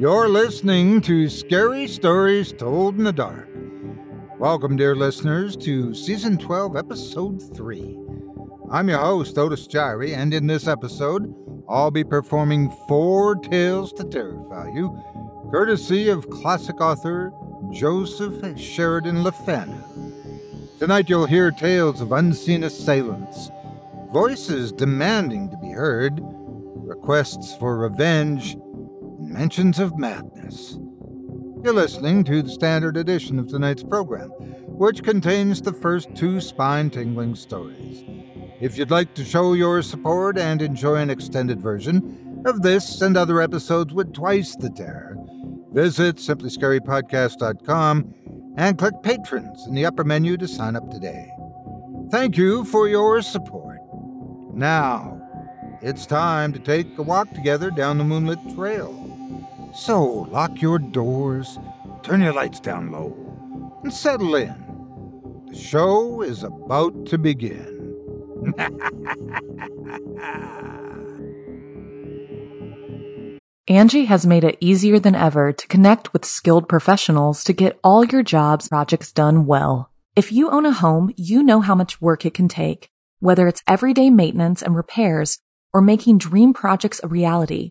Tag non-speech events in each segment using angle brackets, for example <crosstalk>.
You're listening to Scary Stories Told in the Dark. Welcome, dear listeners, to Season 12, Episode 3. I'm your host, Otis Jiry, and in this episode, I'll be performing four tales to terrify you, courtesy of classic author Joseph Sheridan Le Fanu. Tonight, you'll hear tales of unseen assailants, voices demanding to be heard, requests for revenge, mentions of madness. You're listening to the standard edition of tonight's program, which contains the first two spine tingling stories. If you'd like to show your support and enjoy an extended version of this and other episodes with twice the terror, visit simplyscarypodcast.com and click Patrons in the upper menu to sign up today. Thank you for your support. Now, it's time to take a walk together down the moonlit trail. So lock your doors, turn your lights down low, and settle in. The show is about to begin. Angi has made it easier than ever to connect with skilled professionals to get all your jobs projects done well. If you own a home, you know how much work it can take, whether it's everyday maintenance and repairs or making dream projects a reality.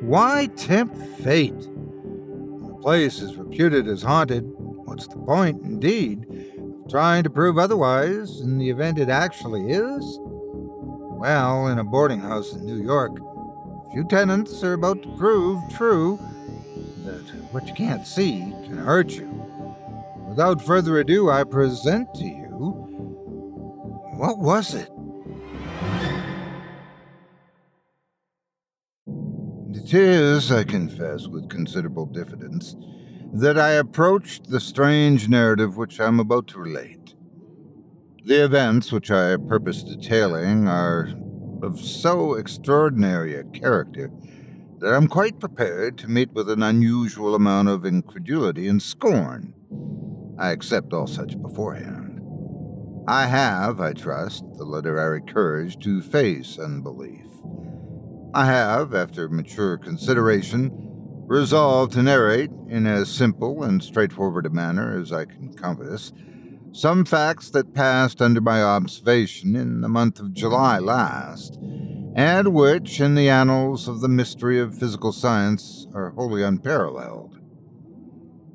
Why tempt fate? When place is reputed as haunted, what's the point, indeed, of trying to prove otherwise in the event it actually is? Well, in a boarding house in New York, a few tenants are about to prove true that what you can't see can hurt you. Without further ado, I present to you what was it? It is, I confess, with considerable diffidence, that I approached the strange narrative which I'm about to relate. The events which I purpose detailing are of so extraordinary a character that I'm quite prepared to meet with an unusual amount of incredulity and scorn. I accept all such beforehand. I have, I trust, the literary courage to face unbelief. I have, after mature consideration, resolved to narrate, in as simple and straightforward a manner as I can compass, some facts that passed under my observation in the month of July last, and which, in the annals of the mystery of physical science, are wholly unparalleled.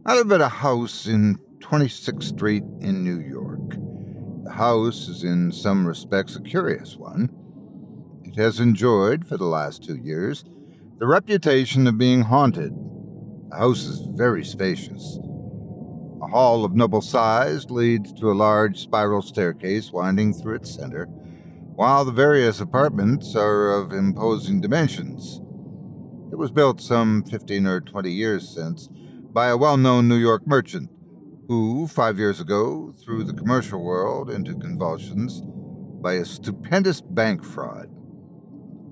I live at a house in 26th Street in New York. The house is in some respects a curious one. Has enjoyed, for the last two years, the reputation of being haunted. The house is very spacious. A hall of noble size leads to a large spiral staircase winding through its center, while the various apartments are of imposing dimensions. It was built some 15 or 20 years since by a well known New York merchant who, five years ago, threw the commercial world into convulsions by a stupendous bank fraud.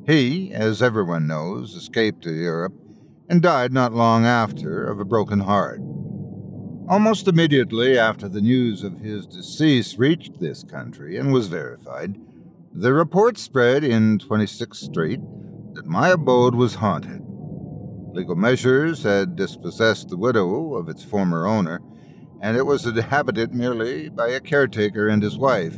He, as everyone knows, escaped to Europe and died not long after of a broken heart. Almost immediately after the news of his decease reached this country and was verified, the report spread in 26th Street that my abode was haunted. Legal measures had dispossessed the widow of its former owner, and it was inhabited merely by a caretaker and his wife,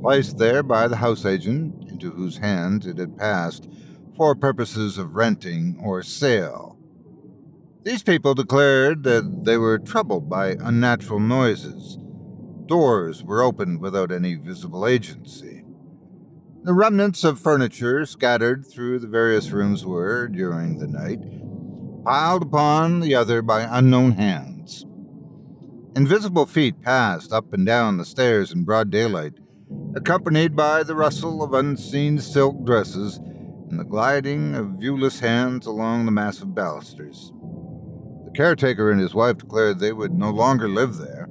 placed there by the house agent into whose hands it had passed for purposes of renting or sale. These people declared that they were troubled by unnatural noises. Doors were opened without any visible agency. The remnants of furniture scattered through the various rooms were, during the night, piled upon the other by unknown hands. Invisible feet passed up and down the stairs in broad daylight, accompanied by the rustle of unseen silk dresses and the gliding of viewless hands along the massive balusters. The caretaker and his wife declared they would no longer live there.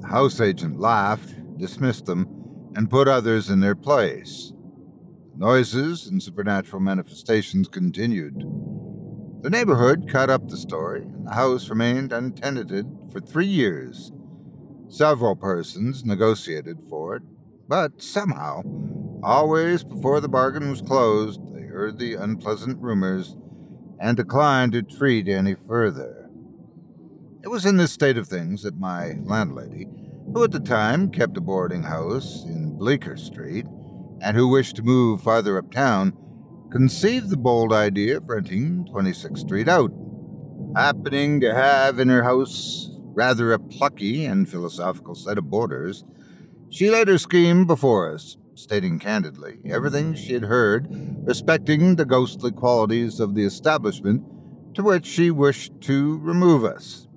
The house agent laughed, dismissed them, and put others in their place. noises and supernatural manifestations continued. The neighborhood cut up the story, and the house remained untenanted for three years. Several persons negotiated for it, but somehow, always before the bargain was closed, they heard the unpleasant rumors and declined to treat any further. It was in this state of things that my landlady, who at the time kept a boarding house in Bleecker Street, and who wished to move farther uptown, conceived the bold idea of renting 26th Street out. Happening to have in her house rather a plucky and philosophical set of boarders, she laid her scheme before us, stating candidly everything she had heard respecting the ghostly qualities of the establishment to which she wished to remove us.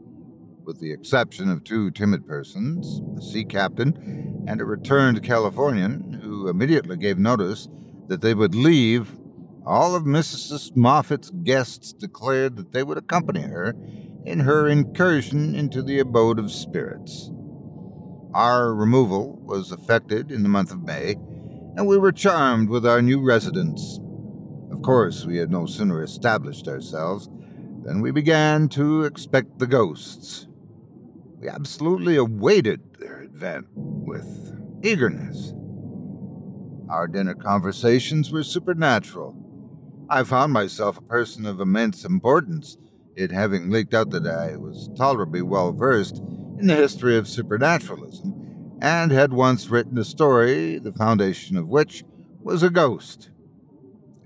With the exception of two timid persons, a sea captain and a returned Californian, who immediately gave notice that they would leave, all of Mrs. Moffat's guests declared that they would accompany her in her incursion into the abode of spirits. Our removal was effected in the month of May, and we were charmed with our new residence. Of course, we had no sooner established ourselves than we began to expect the ghosts. We absolutely awaited their advent with eagerness. Our dinner conversations were supernatural. I found myself a person of immense importance, it having leaked out that I was tolerably well versed in the history of supernaturalism, and had once written a story, the foundation of which was a ghost.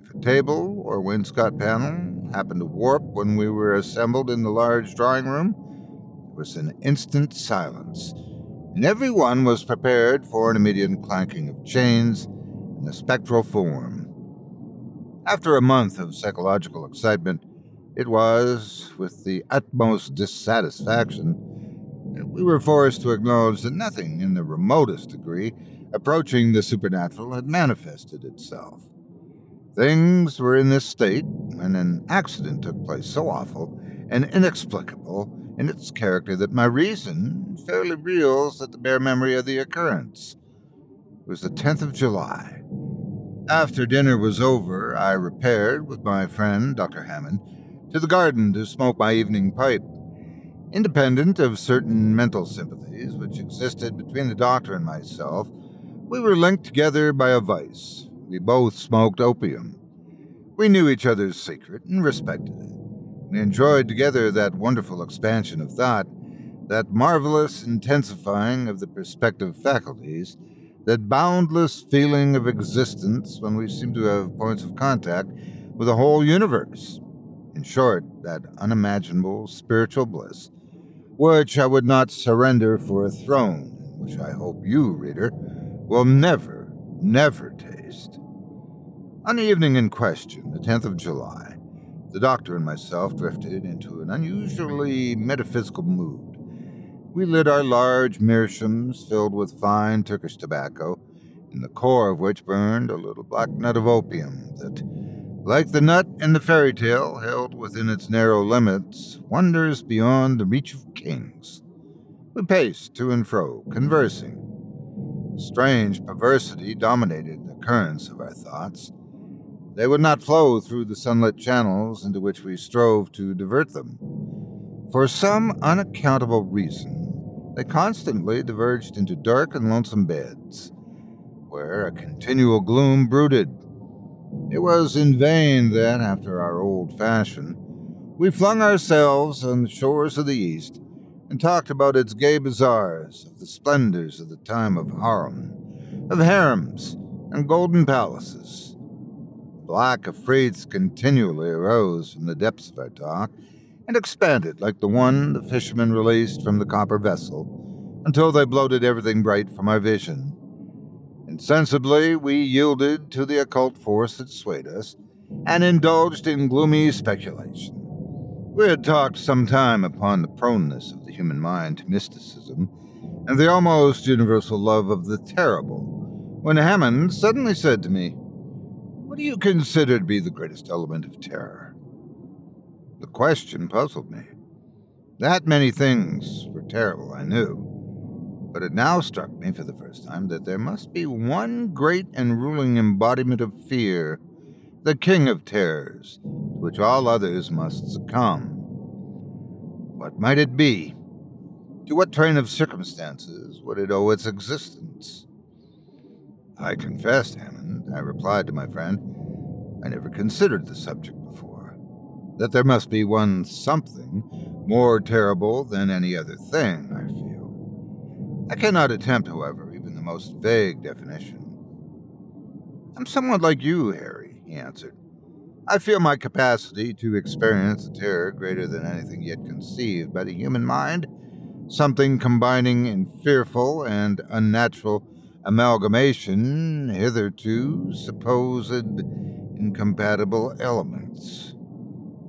If a table or wainscot panel happened to warp when we were assembled in the large drawing room, there was an instant silence, and every one was prepared for an immediate clanking of chains and a spectral form. After a month of psychological excitement, it was, with the utmost dissatisfaction, we were forced to acknowledge that nothing in the remotest degree approaching the supernatural had manifested itself. Things were in this state when an accident took place so awful and inexplicable in its character that my reason fairly reels at the bare memory of the occurrence. It was the 10th of July. After dinner was over, I repaired with my friend, Dr. Hammond, to the garden to smoke my evening pipe. Independent of certain mental sympathies which existed between the doctor and myself, we were linked together by a vice. We both smoked opium. We knew each other's secret and respected it. We enjoyed together that wonderful expansion of thought, that marvelous intensifying of the perceptive faculties, that boundless feeling of existence when we seem to have points of contact with the whole universe. In short, that unimaginable spiritual bliss, which I would not surrender for a throne, which I hope you, reader, will never, never taste. On the evening in question, the 10th of July, the doctor and myself drifted into an unusually metaphysical mood. We lit our large meerschaums filled with fine Turkish tobacco, in the core of which burned a little black nut of opium that, like the nut in the fairy tale, held within its narrow limits wonders beyond the reach of kings. We paced to and fro, conversing. Strange perversity dominated the currents of our thoughts. They would not flow through the sunlit channels into which we strove to divert them. For some unaccountable reason, they constantly diverged into dark and lonesome beds, where a continual gloom brooded. It was in vain that, after our old fashion, we flung ourselves on the shores of the East and talked about its gay bazaars, of the splendors of the time of Haroun, of harems and golden palaces Black afrits continually arose from the depths of our talk and expanded like the one the fishermen released from the copper vessel until they bloated everything bright from our vision. Insensibly, we yielded to the occult force that swayed us and indulged in gloomy speculation. We had talked some time upon the proneness of the human mind to mysticism and the almost universal love of the terrible, when Hammond suddenly said to me, what do you consider to be the greatest element of terror? The question puzzled me. That many things were terrible, I knew, but it now struck me for the first time that there must be one great and ruling embodiment of fear, the king of terrors, to which all others must succumb. What might it be? To what train of circumstances would it owe its existence? I confess, Hammond, I replied to my friend, I never considered the subject before. That there must be one something more terrible than any other thing, I feel. I cannot attempt, however, even the most vague definition. I'm somewhat like you, Harry, he answered. I feel my capacity to experience a terror greater than anything yet conceived by the human mind, something combining in fearful and unnatural amalgamation hitherto supposed incompatible elements.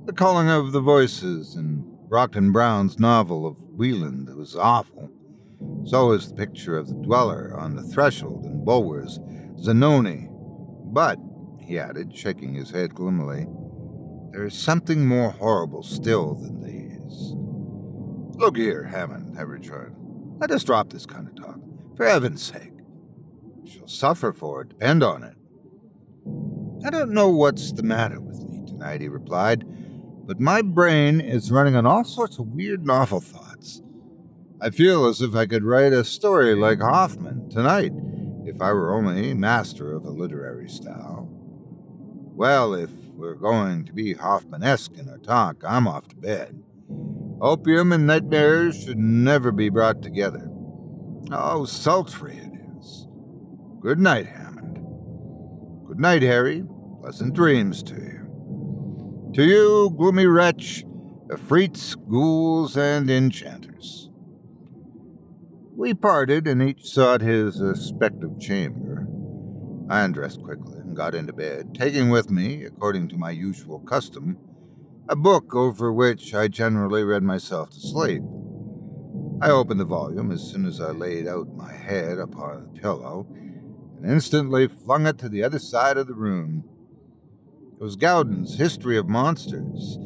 The calling of the voices in Brockden Brown's novel of Wieland was awful. So is the picture of the dweller on the threshold in Bulwer's Zanoni. But, he added, shaking his head gloomily, there is something more horrible still than these. Look here, Hammond, I returned. Let us drop this kind of talk, for heaven's sake. She'll suffer for it, depend on it. I don't know what's the matter with me tonight, he replied, but my brain is running on all sorts of weird novel thoughts. I feel as if I could write a story like Hoffman tonight, if I were only master of a literary style. Well, if we're going to be Hoffmanesque in our talk, I'm off to bed. Opium and nightmares should never be brought together. Oh, sultry it is. Good night, Hammond. Good night, Harry. Pleasant dreams to you. To you, gloomy wretch, Afrits, ghouls, and enchanters. We parted, and each sought his respective chamber. I undressed quickly and got into bed, taking with me, according to my usual custom, a book over which I generally read myself to sleep. I opened the volume as soon as I laid out my head upon the pillow and instantly flung it to the other side of the room. It was Goudon's History of Monsters,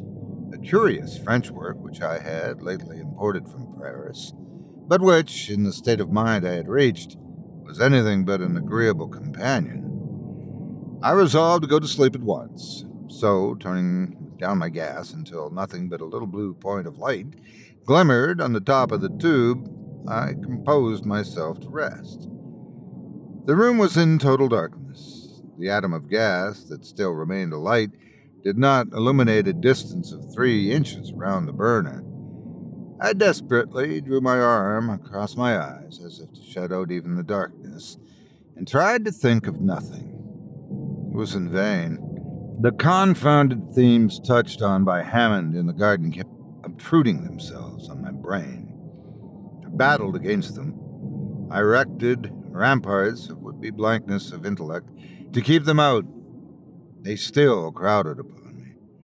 a curious French work which I had lately imported from Paris, but which, in the state of mind I had reached, was anything but an agreeable companion. I resolved to go to sleep at once, so, turning down my gas until nothing but a little blue point of light glimmered on the top of the tube, I composed myself to rest. The room was in total darkness. The atom of gas that still remained alight did not illuminate a distance of three inches around the burner. I desperately drew my arm across my eyes as if to shut out even the darkness, and tried to think of nothing. It was in vain. The confounded themes touched on by Hammond in the garden kept obtruding themselves on my brain. I battled against them. I erected ramparts of would be blankness of intellect to keep them out. They still crowded upon.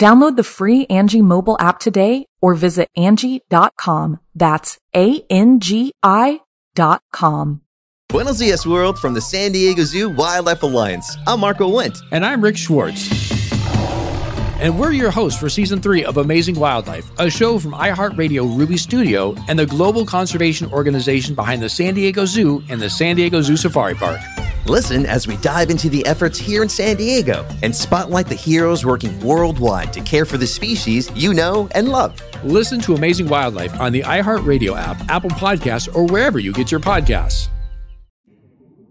Download the free Angi mobile app today or visit Angi.com. That's A-N-G-I dot com. Buenos Dias, world, from the San Diego Zoo Wildlife Alliance. I'm Marco Wendt. And I'm Rick Schwartz. And we're your hosts for season three of Amazing Wildlife, a show from iHeartRadio Ruby Studio and the global conservation organization behind the San Diego Zoo and the San Diego Zoo Safari Park. Listen as we dive into the efforts here in San Diego and spotlight the heroes working worldwide to care for the species you know and love. Listen to Amazing Wildlife on the iHeartRadio app, Apple Podcasts, or wherever you get your podcasts.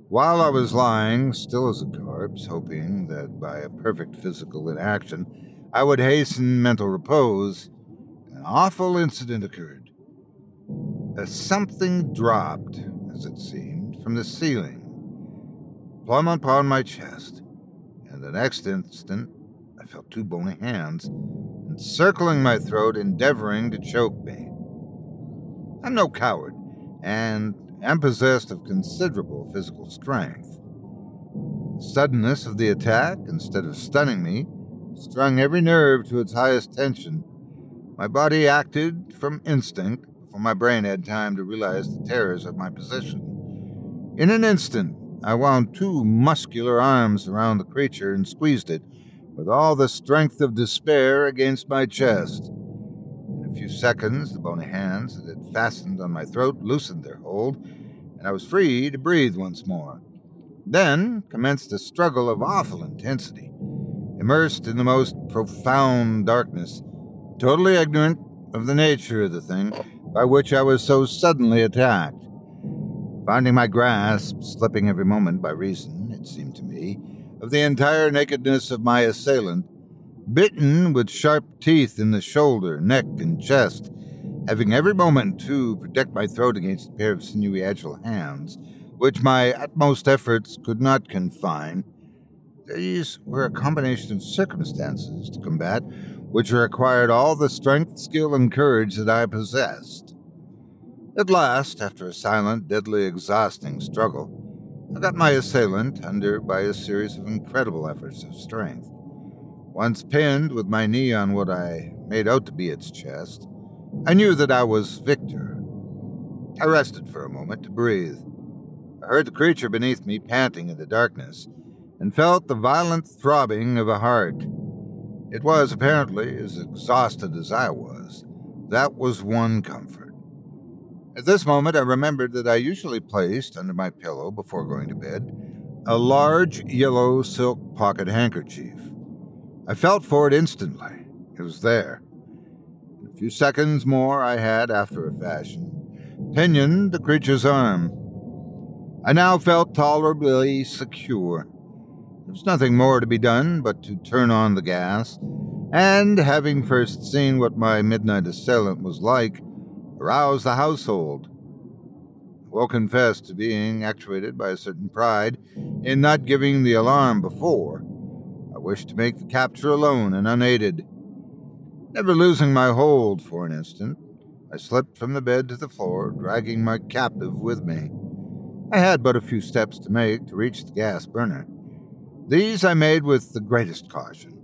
While I was lying, still as a corpse, hoping that by a perfect physical inaction I would hasten mental repose, an awful incident occurred. A something dropped, as it seemed, from the ceiling, plumb upon my chest, and the next instant I felt two bony hands encircling my throat, endeavoring to choke me. I'm no coward, and am possessed of considerable physical strength. The suddenness of the attack, instead of stunning me, strung every nerve to its highest tension. My body acted from instinct before my brain had time to realize the terrors of my position. In an instant, I wound two muscular arms around the creature and squeezed it with all the strength of despair against my chest. In a few seconds, the bony hands that had fastened on my throat loosened their hold, and I was free to breathe once more. Then commenced a struggle of awful intensity immersed in the most profound darkness, totally ignorant of the nature of the thing by which I was so suddenly attacked. Finding my grasp slipping every moment by reason, it seemed to me, of the entire nakedness of my assailant, bitten with sharp teeth in the shoulder, neck, and chest, having every moment to protect my throat against a pair of sinewy, agile hands, which my utmost efforts could not confine, these were a combination of circumstances to combat which required all the strength, skill, and courage that I possessed. At last, after a silent, deadly, exhausting struggle, I got my assailant under by a series of incredible efforts of strength. Once pinned with my knee on what I made out to be its chest, I knew that I was victor. I rested for a moment to breathe. I heard the creature beneath me panting in the darkness and felt the violent throbbing of a heart. It was apparently as exhausted as I was. That was one comfort. At this moment, I remembered that I usually placed under my pillow before going to bed a large yellow silk pocket handkerchief. I felt for it instantly. It was there. In a few seconds more, I had, after a fashion, pinioned the creature's arm. I now felt tolerably secure. There was nothing more to be done but to turn on the gas, and, having first seen what my midnight assailant was like, arouse the household. Will confess to being actuated by a certain pride in not giving the alarm before. I wished to make the capture alone and unaided. Never losing my hold for an instant, I slipped from the bed to the floor, dragging my captive with me. I had but a few steps to make to reach the gas burner. These I made with the greatest caution,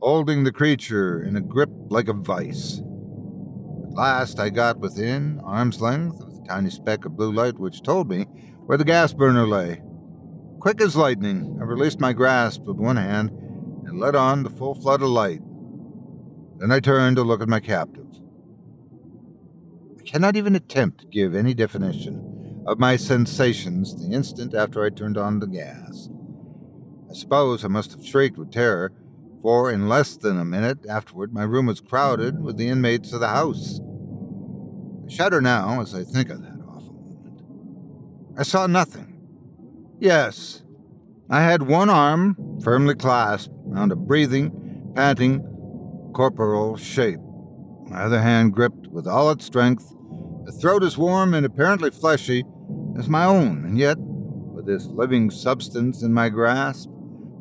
holding the creature in a grip like a vice. At last, I got within arm's length of the tiny speck of blue light which told me where the gas burner lay. Quick as lightning, I released my grasp with one hand and let on the full flood of light. Then I turned to look at my captive. I cannot even attempt to give any definition of my sensations the instant after I turned on the gas. I suppose I must have shrieked with terror, for in less than a minute afterward my room was crowded with the inmates of the house. I shudder now as I think of that awful moment. I saw nothing. Yes, I had one arm firmly clasped round a breathing, panting, corporal shape my other hand gripped with all its strength, a throat as warm and apparently fleshy as my own, and yet, with this living substance in my grasp,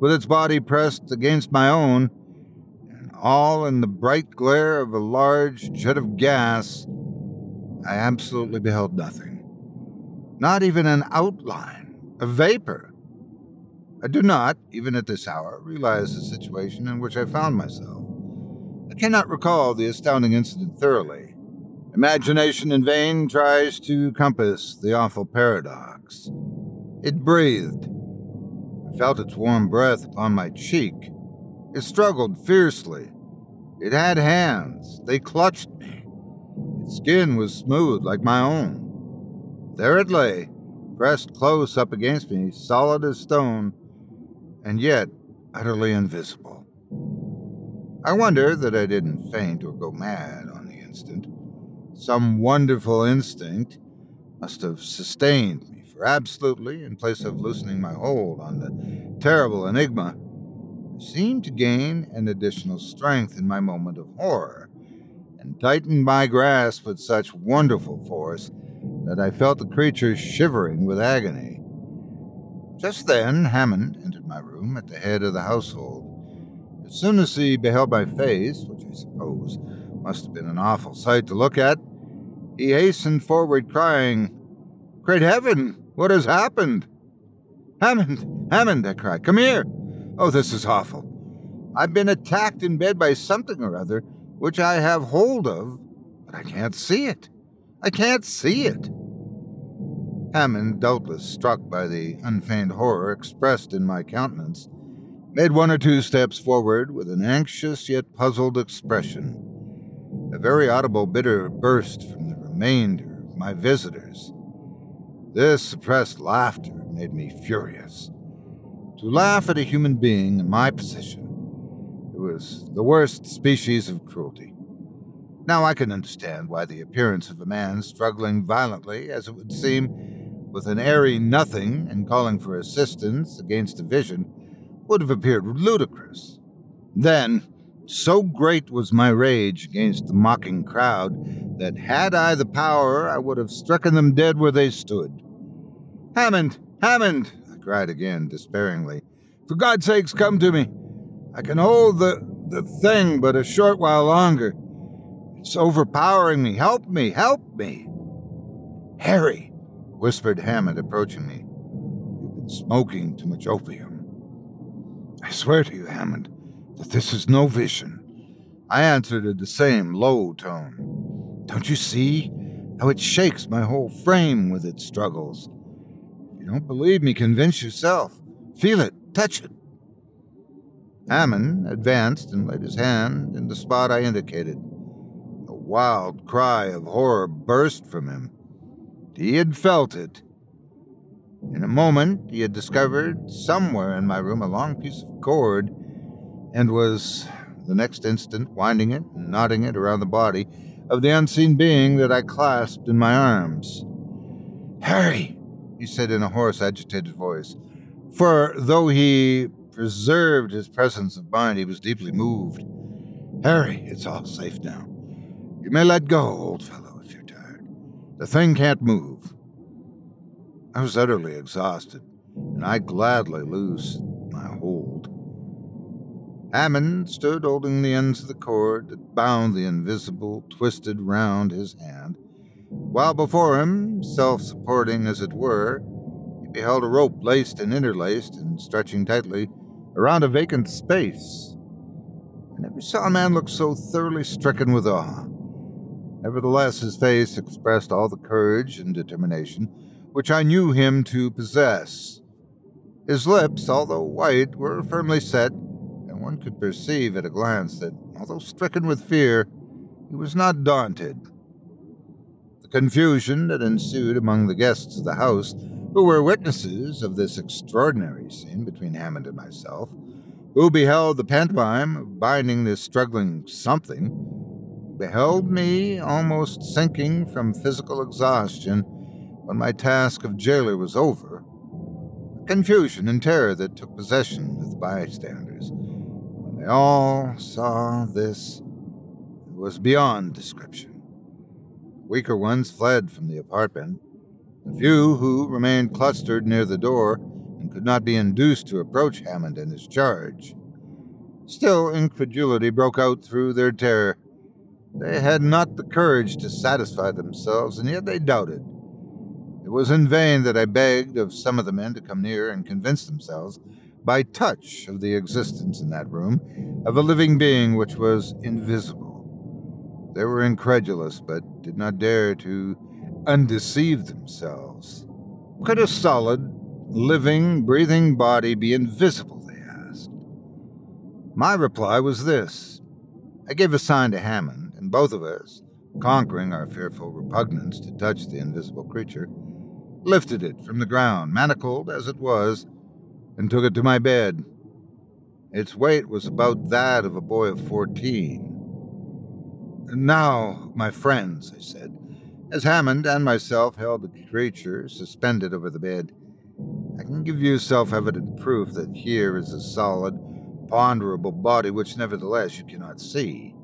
with its body pressed against my own, and all in the bright glare of a large jet of gas, I absolutely beheld nothing. Not even an outline, a vapor. I do not, even at this hour, realize the situation in which I found myself. I cannot recall the astounding incident thoroughly. Imagination in vain tries to compass the awful paradox. It breathed. Felt its warm breath upon my cheek. It struggled fiercely. It had hands. They clutched me. Its skin was smooth like my own. There it lay, pressed close up against me, solid as stone, and yet utterly invisible. I wonder that I didn't faint or go mad on the instant. Some wonderful instinct must have sustained me, absolutely, in place of loosening my hold on the terrible enigma, seemed to gain an additional strength in my moment of horror, and tightened my grasp with such wonderful force that I felt the creature shivering with agony. Just then, Hammond entered my room at the head of the household. As soon as he beheld my face, which I suppose must have been an awful sight to look at, he hastened forward, crying, Great heaven, what has happened? Hammond, Hammond, I cried, come here. Oh, this is awful. I've been attacked in bed by something or other which I have hold of, but I can't see it. I can't see it. Hammond, doubtless struck by the unfeigned horror expressed in my countenance, made one or two steps forward with an anxious yet puzzled expression. A very audible bitter burst from the remainder of my visitors. This suppressed laughter made me furious. To laugh at a human being in my position, it was the worst species of cruelty. Now I can understand why the appearance of a man struggling violently, as it would seem, with an airy nothing and calling for assistance against a vision would have appeared ludicrous. Then, so great was my rage against the mocking crowd that had I the power, I would have stricken them dead where they stood. Hammond! Hammond! I cried again, despairingly. For God's sakes, come to me. I can hold the, the thing but a short while longer. It's overpowering me. Help me! Help me! Harry, whispered Hammond, approaching me. You've been smoking too much opium. I swear to you, Hammond, that this is no vision. I answered in the same low tone. Don't you see how it shakes my whole frame with its struggles? If you don't believe me, convince yourself. Feel it, touch it. Hammond advanced and laid his hand in the spot I indicated. A wild cry of horror burst from him. He had felt it in a moment, he had discovered somewhere in my room a long piece of cord and was, the next instant, winding it and knotting it around the body of the unseen being that I clasped in my arms. Harry, he said in a hoarse, agitated voice, for though he preserved his presence of mind, he was deeply moved. Harry, it's all safe now. You may let go, old fellow, if you're tired. The thing can't move. I was utterly exhausted, and I gladly loosed. Hammond stood holding the ends of the cord that bound the invisible, twisted round his hand, while before him, self supporting as it were, he beheld a rope laced and interlaced and stretching tightly around a vacant space. I never saw a man look so thoroughly stricken with awe. Nevertheless, his face expressed all the courage and determination which I knew him to possess. His lips, although white, were firmly set, one could perceive at a glance that, although stricken with fear, he was not daunted. The confusion that ensued among the guests of the house, who were witnesses of this extraordinary scene between Hammond and myself, who beheld the pantomime binding this struggling something, beheld me almost sinking from physical exhaustion when my task of jailer was over. Confusion and terror that took possession of the bystanders. They all saw this, it was beyond description. Weaker ones fled from the apartment. The few who remained clustered near the door and could not be induced to approach Hammond and his charge. Still, incredulity broke out through their terror they had not the courage to satisfy themselves, and yet they doubted. It was in vain that I begged of some of the men to come near and convince themselves, by touch, of the existence in that room of a living being which was invisible. They were incredulous, but did not dare to undeceive themselves. Could a solid, living, breathing body be invisible? They asked. My reply was this I gave a sign to Hammond and both of us, conquering our fearful repugnance to touch the invisible creature, lifted it from the ground, manacled as it was, and took it to my bed. Its weight was about that of a boy of fourteen. Now, my friends, I said, as Hammond and myself held the creature suspended over the bed, I can give you self evident proof that here is a solid, ponderable body which nevertheless you cannot see.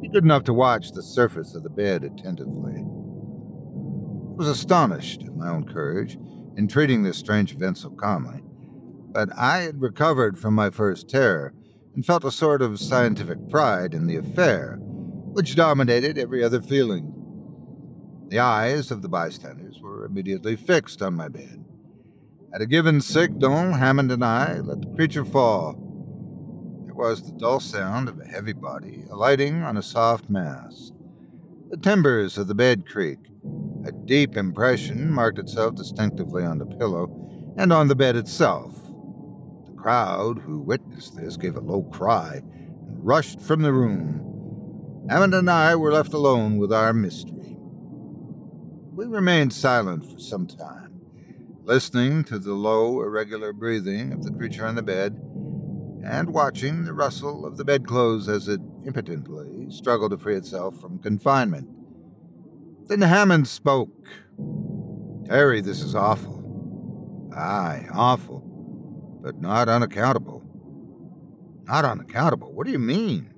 Be good enough to watch the surface of the bed attentively. I was astonished at my own courage in treating this strange event so calmly, but I had recovered from my first terror and felt a sort of scientific pride in the affair, which dominated every other feeling. The eyes of the bystanders were immediately fixed on my bed. At a given signal, Hammond and I let the creature fall There was the dull sound of a heavy body alighting on a soft mass. The timbers of the bed creaked. A deep impression marked itself distinctively on the pillow and on the bed itself. Crowd who witnessed this gave a low cry and rushed from the room. Hammond and I were left alone with our mystery. We remained silent for some time, listening to the low, irregular breathing of the creature on the bed and watching the rustle of the bedclothes as it impotently struggled to free itself from confinement. Then Hammond spoke. Harry, this is awful. Aye, awful, but not unaccountable. Not unaccountable? What do you mean?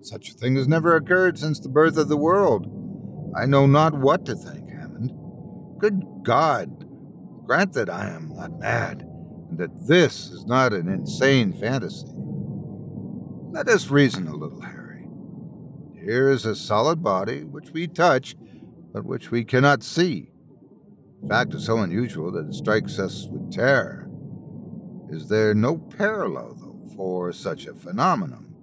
Such a thing has never occurred since the birth of the world. I know not what to think, Hammond. Good God, grant that I am not mad and that this is not an insane fantasy. Let us reason a little, Harry. Here is a solid body which we touch, but which we cannot see. The fact is so unusual that it strikes us with terror. Is there no parallel, though, for such a phenomenon?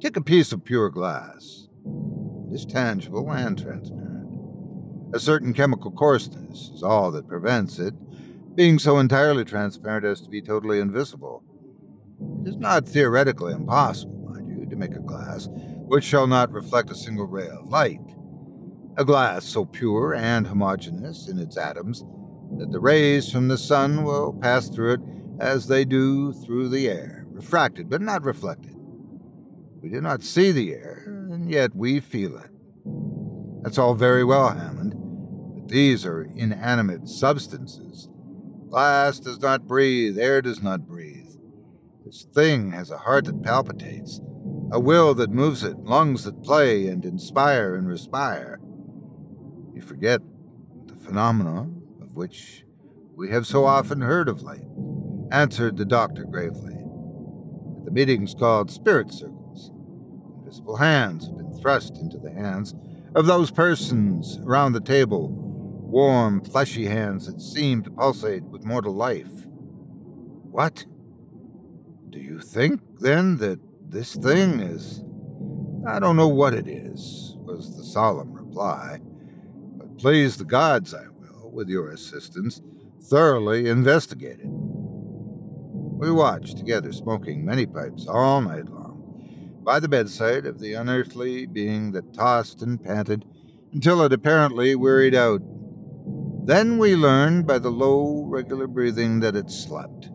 Take a piece of pure glass. It is tangible and transparent. A certain chemical coarseness is all that prevents it being so entirely transparent as to be totally invisible. It is not theoretically impossible, mind you, to make a glass which shall not reflect a single ray of light. A glass so pure and homogeneous in its atoms that the rays from the sun will pass through it as they do through the air, refracted but not reflected. We do not see the air, and yet we feel it. That's all very well, Hammond, but these are inanimate substances Glass does not breathe, air does not breathe. This thing has a heart that palpitates, a will that moves it, lungs that play and inspire and respire. You forget the phenomena of which we have so often heard of late, answered the doctor gravely. At the meetings called spirit circles, invisible hands have been thrust into the hands of those persons around the table warm, fleshy hands that seemed to pulsate with mortal life. What? Do you think, then, that This thing is. I don't know what it is, was the solemn reply. But please the gods, I will, with your assistance, thoroughly investigate it. We watched together, smoking many pipes all night long, by the bedside of the unearthly being that tossed and panted until it apparently wearied out. Then we learned by the low, regular breathing that it slept.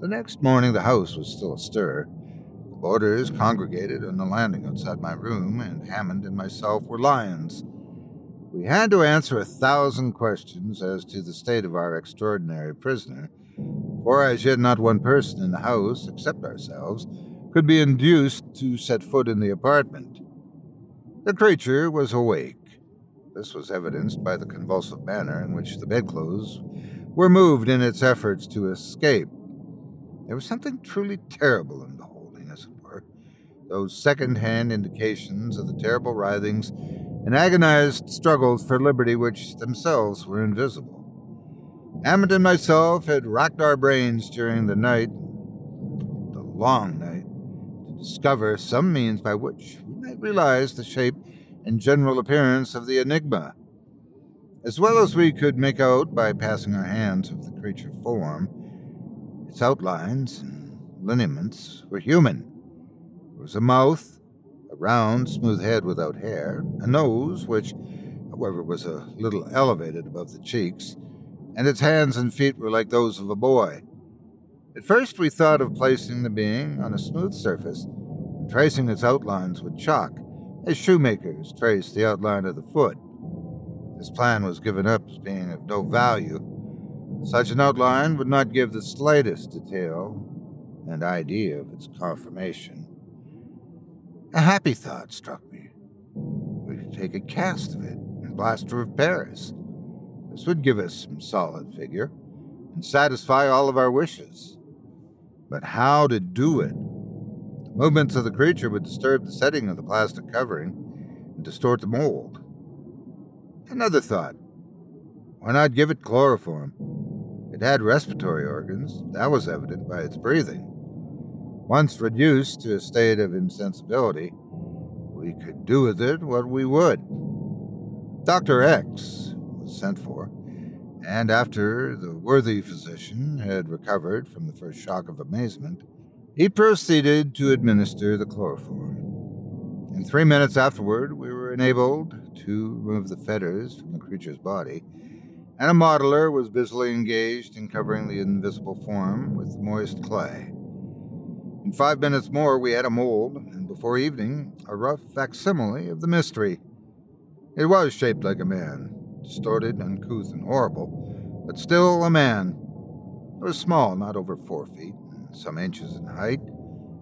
The next morning, the house was still astir. The boarders congregated on the landing outside my room, and Hammond and myself were lions. We had to answer a thousand questions as to the state of our extraordinary prisoner, for as yet not one person in the house, except ourselves, could be induced to set foot in the apartment. The creature was awake. This was evidenced by the convulsive manner in which the bedclothes were moved in its efforts to escape. There was something truly terrible in beholding, as it were, those second hand indications of the terrible writhings and agonized struggles for liberty which themselves were invisible. Hammond and myself had racked our brains during the night, the long night, to discover some means by which we might realize the shape and general appearance of the enigma. As well as we could make out by passing our hands over the creature's form, its outlines and lineaments were human. There was a mouth, a round, smooth head without hair, a nose, which, however, was a little elevated above the cheeks, and its hands and feet were like those of a boy. At first, we thought of placing the being on a smooth surface and tracing its outlines with chalk, as shoemakers trace the outline of the foot. This plan was given up as being of no value. Such an outline would not give the slightest detail and idea of its conformation. A happy thought struck me. We could take a cast of it in plaster of Paris. This would give us some solid figure and satisfy all of our wishes. But how to do it? The movements of the creature would disturb the setting of the plastic covering and distort the mold. Another thought. Why not give it chloroform? It had respiratory organs, that was evident by its breathing. Once reduced to a state of insensibility, we could do with it what we would. Dr. X was sent for, and after the worthy physician had recovered from the first shock of amazement, he proceeded to administer the chloroform. In three minutes afterward, we were enabled to remove the fetters from the creature's body, and a modeler was busily engaged in covering the invisible form with moist clay. In five minutes more, we had a mold, and before evening, a rough facsimile of the mystery. It was shaped like a man, distorted, uncouth, and horrible, but still a man. It was small, not over four feet, and some inches in height,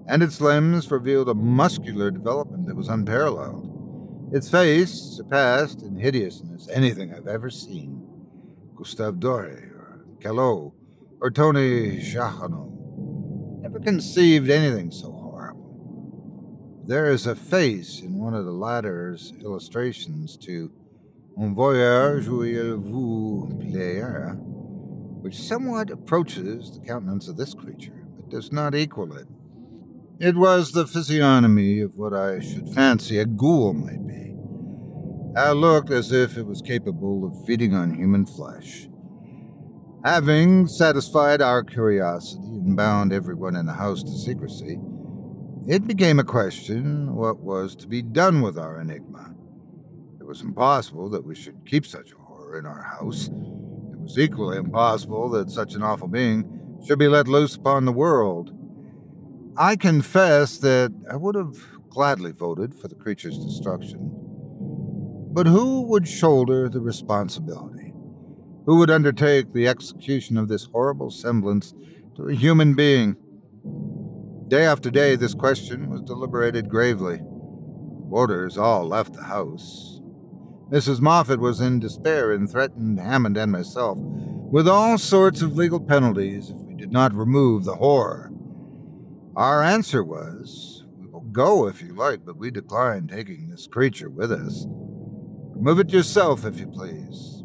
and its limbs revealed a muscular development that was unparalleled. Its face surpassed in hideousness anything I've ever seen. Gustave Doré, or Callot, or Tony Johannot never conceived anything so horrible. There is a face in one of the latter's illustrations to Un voyage il vous plaira, which somewhat approaches the countenance of this creature, but does not equal it. It was the physiognomy of what I should fancy a ghoul might be. It looked as if it was capable of feeding on human flesh. Having satisfied our curiosity and bound everyone in the house to secrecy, it became a question what was to be done with our enigma. It was impossible that we should keep such a horror in our house. It was equally impossible that such an awful being should be let loose upon the world. I confess that I would have gladly voted for the creature's destruction. But who would shoulder the responsibility? Who would undertake the execution of this horrible semblance to a human being? Day after day, this question was deliberated gravely. The boarders all left the house. Mrs. Moffat was in despair and threatened Hammond and myself with all sorts of legal penalties if we did not remove the horror. Our answer was, We will go if you like, but we decline taking this creature with us. Remove it yourself, if you please.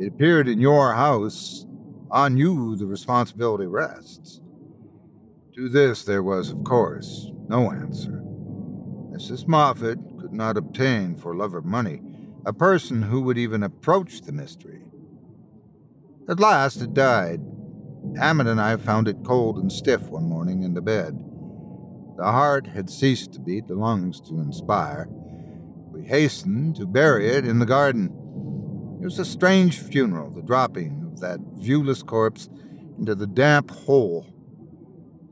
It appeared in your house. On you the responsibility rests. To this there was, of course, no answer. Mrs. Moffat could not obtain, for love or money, a person who would even approach the mystery. At last it died. Hammond and I found it cold and stiff one morning in the bed. The heart had ceased to beat, the lungs to inspire. We hastened to bury it in the garden. It was a strange funeral, the dropping of that viewless corpse into the damp hole.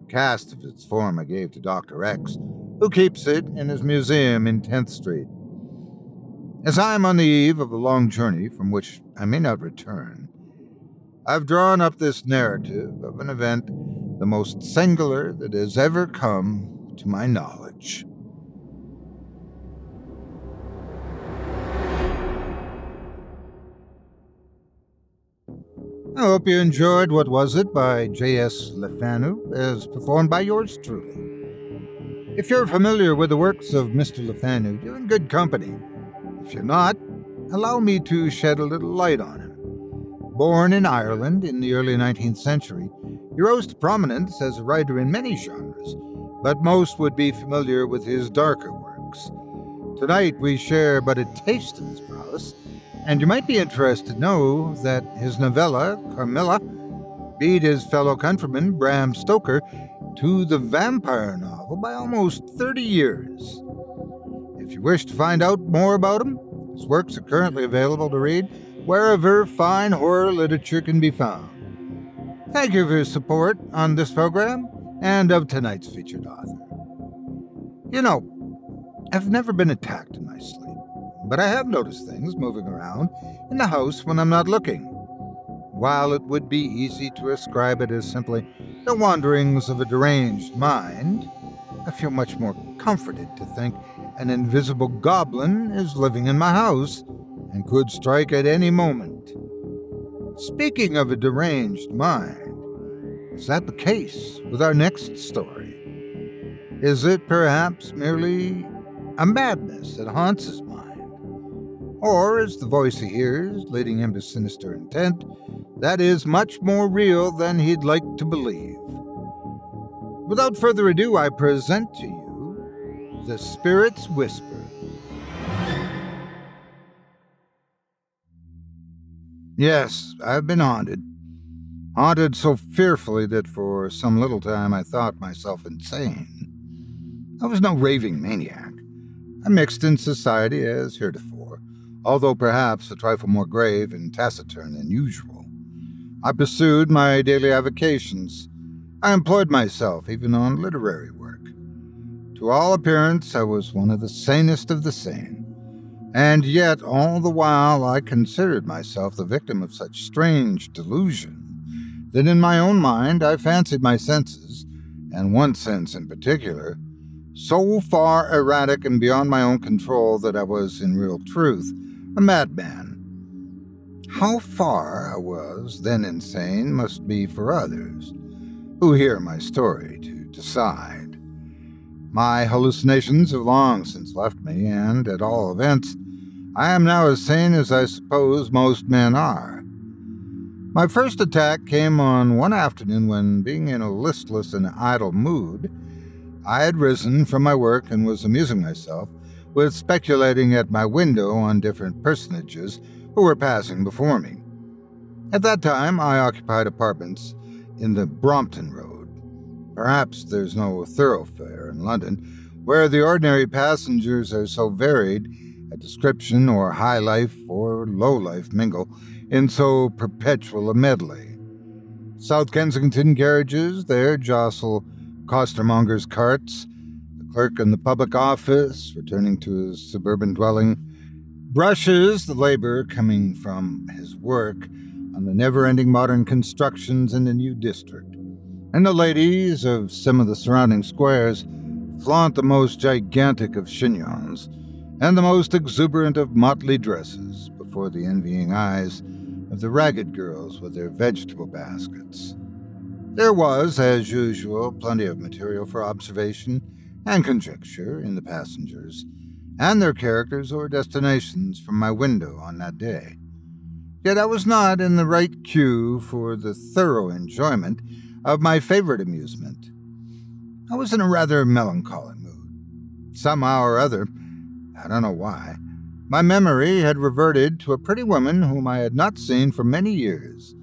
The cast of its form I gave to Dr. X, who keeps it in his museum in 10th Street. As I am on the eve of a long journey from which I may not return, I've drawn up this narrative of an event the most singular that has ever come to my knowledge. I hope you enjoyed What Was It by J.S. Le Fanu, as performed by yours truly. If you're familiar with the works of Mr. Le Fanu, you're in good company. If you're not, allow me to shed a little light on him. Born in Ireland in the early 19th century, he rose to prominence as a writer in many genres, but most would be familiar with his darker works. Tonight we share but a taste of his prowess and you might be interested to know that his novella, Carmilla, beat his fellow countryman, Bram Stoker, to the vampire novel by almost 30 years. If you wish to find out more about him, his works are currently available to read wherever fine horror literature can be found. Thank you for your support on this program and of tonight's featured author. You know, I've never been attacked in my sleep but I have noticed things moving around in the house when I'm not looking. While it would be easy to ascribe it as simply the wanderings of a deranged mind, I feel much more comforted to think an invisible goblin is living in my house and could strike at any moment. Speaking of a deranged mind, is that the case with our next story? Is it perhaps merely a madness that haunts his mind? or is the voice he hears, leading him to sinister intent, that is much more real than he'd like to believe. Without further ado, I present to you The Spirit's Whisper. Yes, I've been haunted. Haunted so fearfully that for some little time I thought myself insane. I was no raving maniac. I mixed in society as heretofore although perhaps a trifle more grave and taciturn than usual. I pursued my daily avocations. I employed myself even on literary. To all appearance, I was one of the sanest of the sane. And yet, all the while, I considered myself the victim of such strange delusion that in my own mind I fancied my senses, and one sense in particular, so far erratic and beyond my own control that I was, in real truth, a madman. How far I was then insane must be for others who hear my story to decide. My hallucinations have long since left me, and at all events, I am now as sane as I suppose most men are. My first attack came on one afternoon when, being in a listless and idle mood, I had risen from my work and was amusing myself with speculating at my window on different personages who were passing before me. At that time, I occupied apartments in the Brompton Road. Perhaps there's no thoroughfare in London where the ordinary passengers are so varied, a description or high life or low life mingle in so perpetual a medley. South Kensington carriages there jostle costermongers' carts, the clerk in the public office, returning to his suburban dwelling, brushes the labor coming from his work on the never ending modern constructions in the new district. And the ladies of some of the surrounding squares flaunt the most gigantic of chignons and the most exuberant of motley dresses before the envying eyes of the ragged girls with their vegetable baskets. There was, as usual, plenty of material for observation and conjecture in the passengers and their characters or destinations from my window on that day. Yet I was not in the right cue for the thorough enjoyment of my favorite amusement, I was in a rather melancholy mood. Somehow or other, I don't know why, my memory had reverted to a pretty woman whom I had not seen for many years.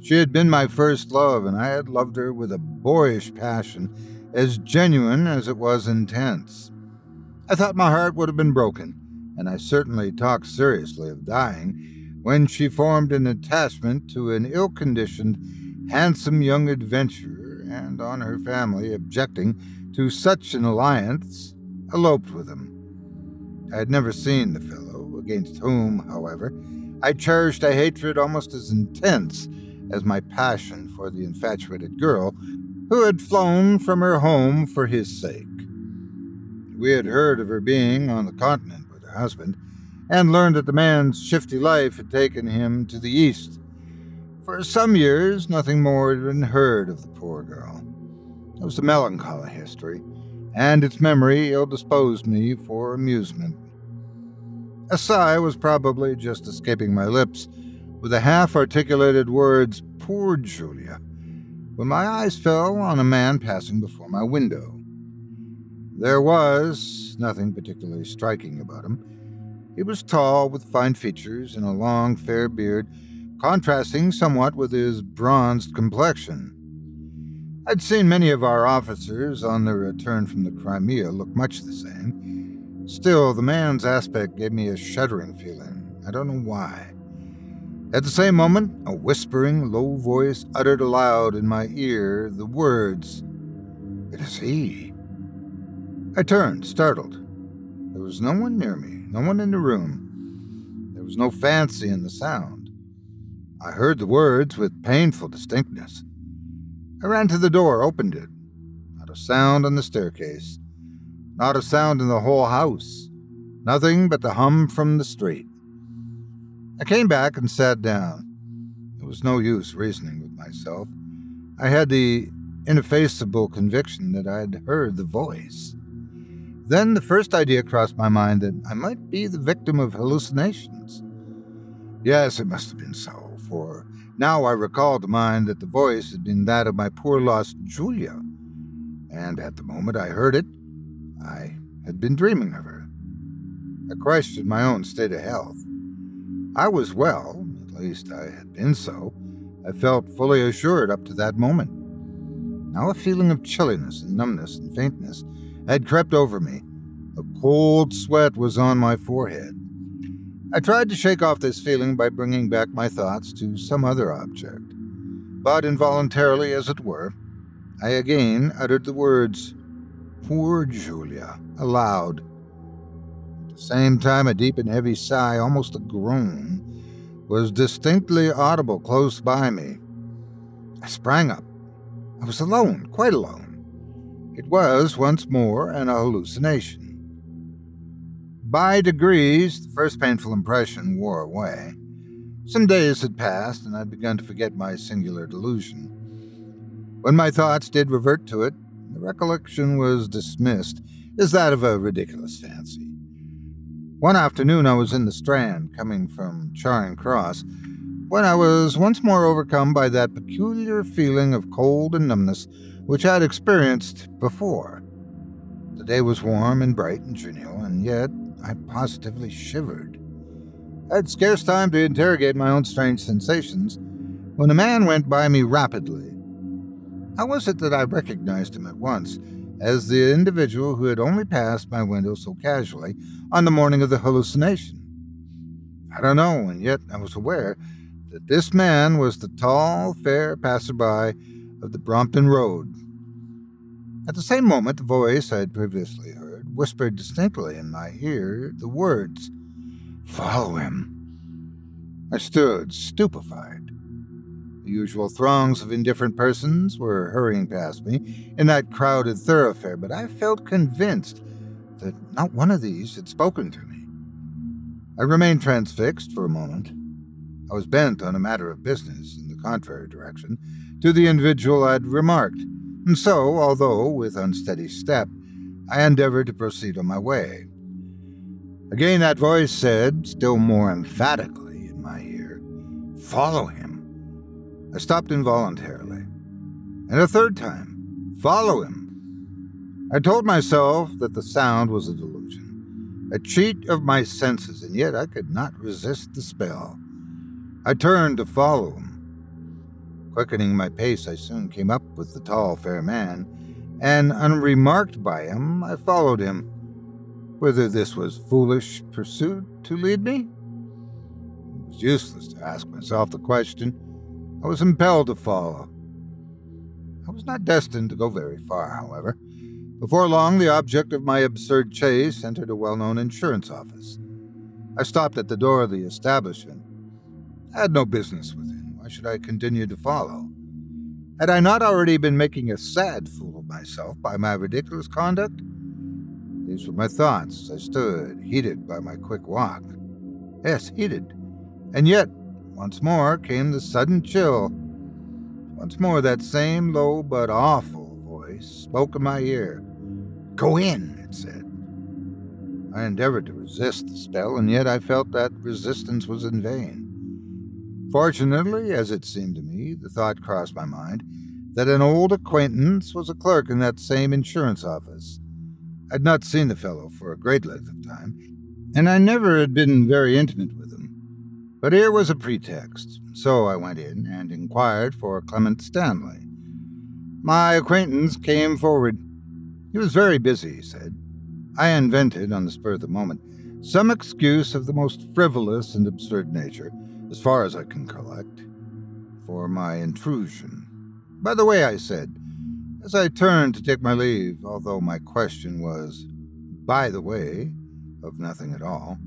She had been my first love, and I had loved her with a boyish passion as genuine as it was intense. I thought my heart would have been broken, and I certainly talked seriously of dying, when she formed an attachment to an ill conditioned, handsome young adventurer, and on her family objecting to such an alliance, eloped with him. I had never seen the fellow, against whom, however, I cherished a hatred almost as intense as my passion for the infatuated girl who had flown from her home for his sake. We had heard of her being on the continent with her husband, and learned that the man's shifty life had taken him to the east. For some years, nothing more had been heard of the poor girl. It was a melancholy history, and its memory ill disposed me for amusement. A sigh was probably just escaping my lips with the half articulated words, Poor Julia when my eyes fell on a man passing before my window. There was nothing particularly striking about him. He was tall, with fine features and a long, fair beard, contrasting somewhat with his bronzed complexion. I'd seen many of our officers on their return from the Crimea look much the same. Still, the man's aspect gave me a shuddering feeling. I don't know why. At the same moment, a whispering, low voice uttered aloud in my ear the words, It is he. I turned, startled. There was no one near me, no one in the room. There was no fancy in the sound. I heard the words with painful distinctness. I ran to the door, opened it. Not a sound on the staircase. Not a sound in the whole house. Nothing but the hum from the street. I came back and sat down. It was no use reasoning with myself. I had the ineffaceable conviction that I had heard the voice. Then the first idea crossed my mind that I might be the victim of hallucinations. Yes, it must have been so, now I recalled to mind that the voice had been that of my poor lost Julia, and at the moment I heard it, I had been dreaming of her. I questioned my own state of health. I was well, at least I had been so. I felt fully assured up to that moment. Now a feeling of chilliness and numbness and faintness had crept over me. A cold sweat was on my forehead. I tried to shake off this feeling by bringing back my thoughts to some other object. But involuntarily, as it were, I again uttered the words, Poor Julia, aloud At the same time, a deep and heavy sigh, almost a groan, was distinctly audible close by me. I sprang up. I was alone, quite alone. It was, once more, an hallucination. By degrees, the first painful impression wore away. Some days had passed, and I'd begun to forget my singular delusion. When my thoughts did revert to it, the recollection was dismissed as that of a ridiculous fancy. One afternoon I was in the Strand, coming from Charing Cross, when I was once more overcome by that peculiar feeling of cold and numbness which I had experienced before. The day was warm and bright and genial, and yet I positively shivered. I had scarce time to interrogate my own strange sensations when a man went by me rapidly. How was it that I recognized him at once? as the individual who had only passed my window so casually on the morning of the hallucination. I don't know, and yet I was aware that this man was the tall, fair passerby of the Brompton Road. At the same moment, the voice I had previously whispered distinctly in my ear the words, Follow him. I stood stupefied. The usual throngs of indifferent persons were hurrying past me in that crowded thoroughfare, but I felt convinced that not one of these had spoken to me. I remained transfixed for a moment. I was bent on a matter of business in the contrary direction to the individual I'd remarked, and so, although with unsteady step, I endeavored to proceed on my way. Again, that voice said, still more emphatically in my ear, Follow him. I stopped involuntarily. And a third time, follow him. I told myself that the sound was a delusion, a cheat of my senses, and yet I could not resist the spell. I turned to follow him. Quickening my pace, I soon came up with the tall, fair man, and unremarked by him, I followed him. Whether this was foolish pursuit to lead me? It was useless to ask myself the question. I was impelled to follow. I was not destined to go very far, however. Before long, the object of my absurd chase entered a well known insurance office. I stopped at the door of the establishment. I had no business within. Why should I continue to follow? Had I not already been making a sad fool of myself by my ridiculous conduct? These were my thoughts as I stood, heated by my quick walk. Yes, heated. And yet, once more came the sudden chill. Once more that same low but awful voice spoke in my ear. Go in, it said. I endeavored to resist the spell, and yet I felt that resistance was in vain. Fortunately, as it seemed to me, the thought crossed my mind that an old acquaintance was a clerk in that same insurance office. I'd not seen the fellow for a great length of time, and I never had been very intimate with him. But here was a pretext, so I went in and inquired for Clement Stanley. My acquaintance came forward. He was very busy, he said. I invented, on the spur of the moment, some excuse of the most frivolous and absurd nature, as far as I can collect, for my intrusion. By the way, I said, as I turned to take my leave, although my question was, by the way, of nothing at all,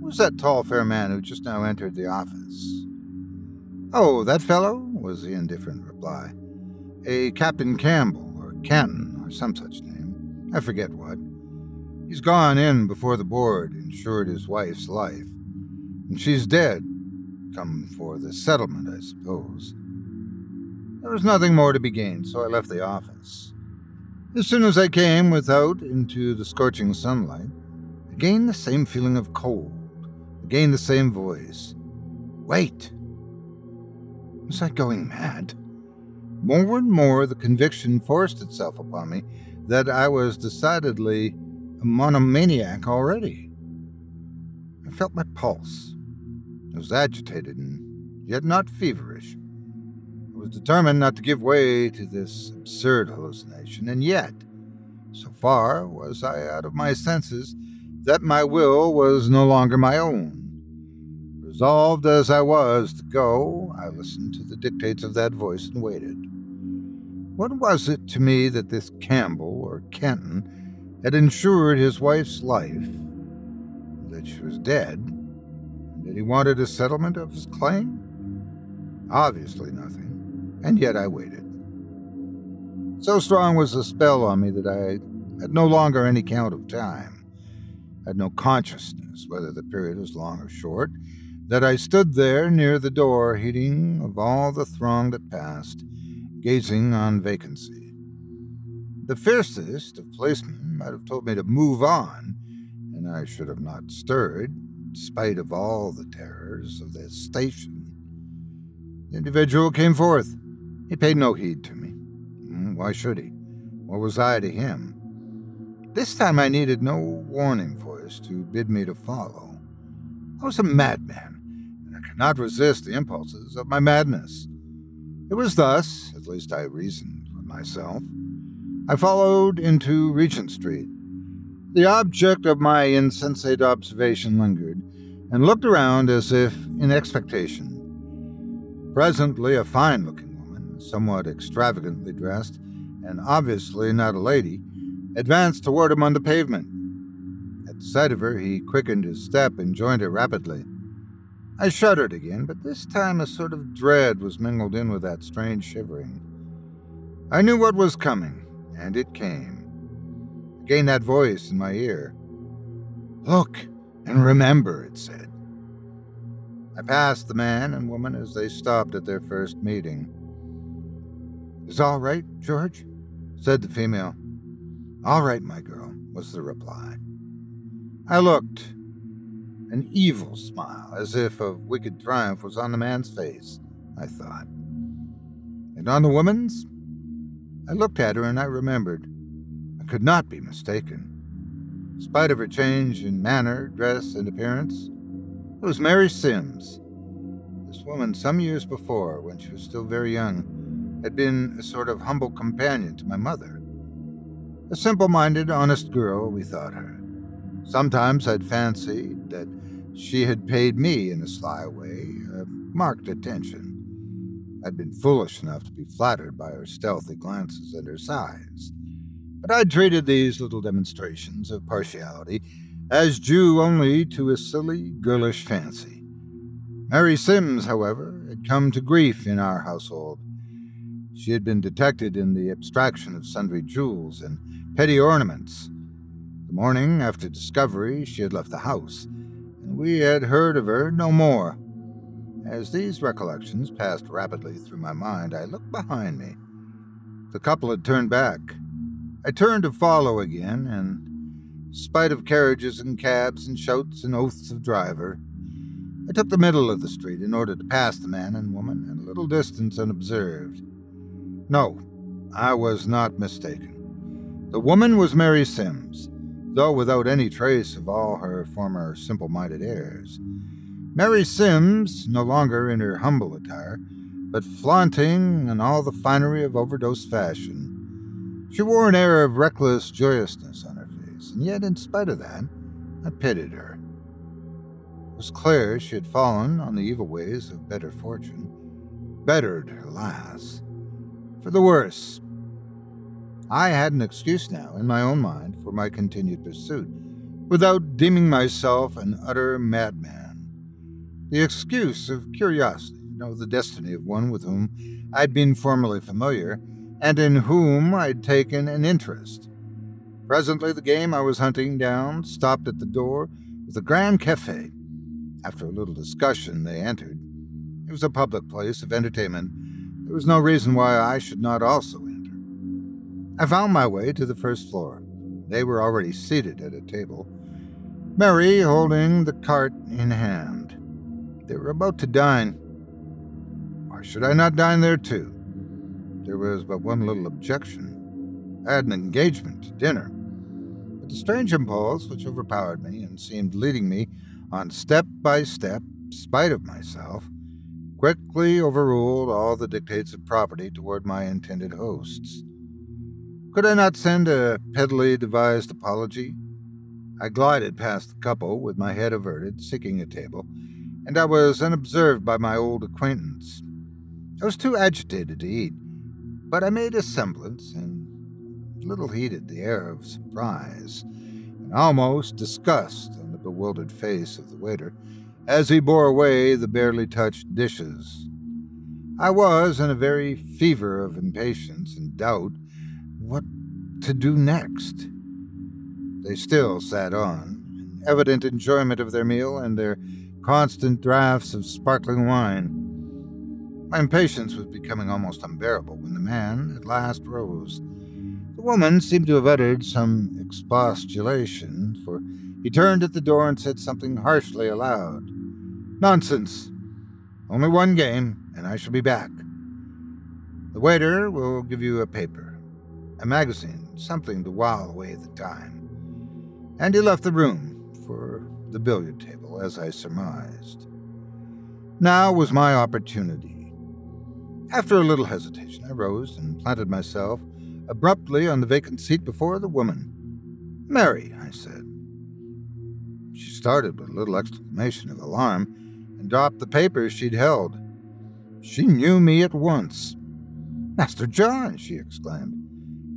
who's that tall, fair man who just now entered the office? Oh, that fellow, was the indifferent reply. A Captain Campbell, or Canton, or some such name. I forget what. He's gone in before the board insured his wife's life, and she's dead. Come for the settlement, I suppose. There was nothing more to be gained, so I left the office. As soon as I came without into the scorching sunlight, again the same feeling of cold, again the same voice. Wait! Was I going mad? More and more the conviction forced itself upon me that I was decidedly a monomaniac already. I felt my pulse. I was agitated and yet not feverish. I was determined not to give way to this absurd hallucination, and yet, so far was I out of my senses that my will was no longer my own. Resolved as I was to go, I listened to the dictates of that voice and waited. What was it to me that this Campbell, or Kenton, had insured his wife's life, that she was dead, he wanted a settlement of his claim? Obviously nothing, and yet I waited. So strong was the spell on me that I had no longer any count of time, had no consciousness whether the period was long or short, that I stood there near the door, heeding of all the throng that passed gazing on vacancy. The fiercest of policemen might have told me to move on, and I should have not stirred, spite of all the terrors of this station. The individual came forth. He paid no heed to me. Hmm, why should he? What was I to him? This time I needed no warning voice to bid me to follow. I was a madman, and I could not resist the impulses of my madness. It was thus, at least I reasoned with myself, I followed into Regent Street. The object of my insensate observation lingered, and looked around as if in expectation. Presently, a fine looking woman, somewhat extravagantly dressed, and obviously not a lady, advanced toward him on the pavement. At sight of her, he quickened his step and joined her rapidly. I shuddered again, but this time a sort of dread was mingled in with that strange shivering. I knew what was coming, and it came. Again, that voice in my ear. Look and remember, it said. I passed the man and woman as they stopped at their first meeting. Is all right, George? said the female. All right, my girl, was the reply. I looked an evil smile, as if of wicked triumph, was on the man's face, I thought. And on the woman's? I looked at her and I remembered. I could not be mistaken. In spite of her change in manner, dress, and appearance, it was Mary Sims. This woman, some years before, when she was still very young, had been a sort of humble companion to my mother. A simple minded, honest girl, we thought her. Sometimes I'd fancied that she had paid me in a sly way a marked attention. I'd been foolish enough to be flattered by her stealthy glances and her sighs, but I'd treated these little demonstrations of partiality as due only to a silly, girlish fancy. Mary Sims, however, had come to grief in our household. She had been detected in the abstraction of sundry jewels and petty ornaments. The morning after discovery, she had left the house, and we had heard of her no more. As these recollections passed rapidly through my mind, I looked behind me. The couple had turned back. I turned to follow again, and, spite of carriages and cabs and shouts and oaths of driver, I took the middle of the street in order to pass the man and woman at a little distance unobserved. No, I was not mistaken. The woman was Mary Sims, though without any trace of all her former simple minded airs. Mary Sims, no longer in her humble attire, but flaunting in all the finery of overdose fashion. She wore an air of reckless joyousness on her face, and yet, in spite of that, I pitied her. It was clear she had fallen on the evil ways of better fortune. Bettered, alas, for the worse. I had an excuse now, in my own mind, for my continued pursuit, without deeming myself an utter madman the excuse of curiosity to know the destiny of one with whom I'd been formerly familiar, and in whom I'd taken an interest. Presently, the game I was hunting down stopped at the door of the Grand Cafe. After a little discussion, they entered. It was a public place of entertainment. There was no reason why I should not also enter. I found my way to the first floor. They were already seated at a table, Mary holding the cart in hand. They were about to dine. Why should I not dine there too? There was but one little objection. I had an engagement to dinner. But the strange impulse which overpowered me and seemed leading me on step by step, spite of myself, quickly overruled all the dictates of property toward my intended hosts. Could I not send a pettily devised apology? I glided past the couple with my head averted, seeking a table, and I was unobserved by my old acquaintance. I was too agitated to eat, but I made a semblance and little heeded the air of surprise and almost disgust on the bewildered face of the waiter as he bore away the barely touched dishes. I was in a very fever of impatience and doubt what to do next. They still sat on, in evident enjoyment of their meal and their constant draughts of sparkling wine. My impatience was becoming almost unbearable when the man at last rose. The woman seemed to have uttered some expostulation, for he turned at the door and said something harshly aloud. Nonsense! Only one game, and I shall be back. The waiter will give you a paper, a magazine, something to while away the time. And he left the room for the billiard table as I surmised. Now was my opportunity. After a little hesitation, I rose and planted myself abruptly on the vacant seat before the woman. Mary, I said. She started with a little exclamation of alarm and dropped the papers she'd held. She knew me at once. Master John, she exclaimed,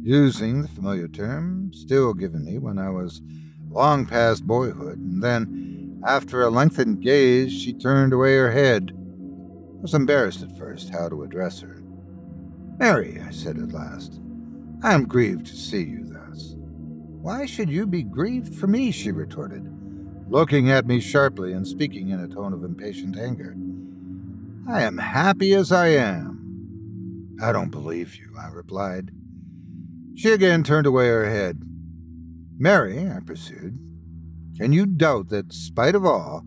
using the familiar term still given me when I was long past boyhood, and then after a lengthened gaze, she turned away her head. I was embarrassed at first how to address her. Mary, I said at last, I am grieved to see you thus. Why should you be grieved for me? she retorted, looking at me sharply and speaking in a tone of impatient anger. I am happy as I am. I don't believe you, I replied. She again turned away her head. Mary, I pursued, can you doubt that, spite of all,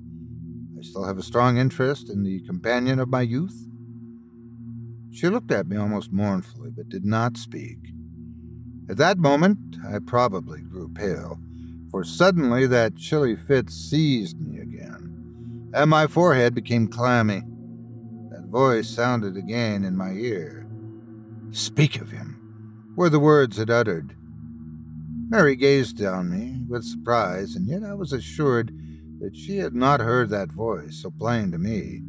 I still have a strong interest in the companion of my youth? She looked at me almost mournfully, but did not speak. At that moment, I probably grew pale, for suddenly that chilly fit seized me again, and my forehead became clammy. That voice sounded again in my ear. Speak of him, were the words it uttered. Mary gazed on me with surprise, and yet I was assured that she had not heard that voice so plain to me.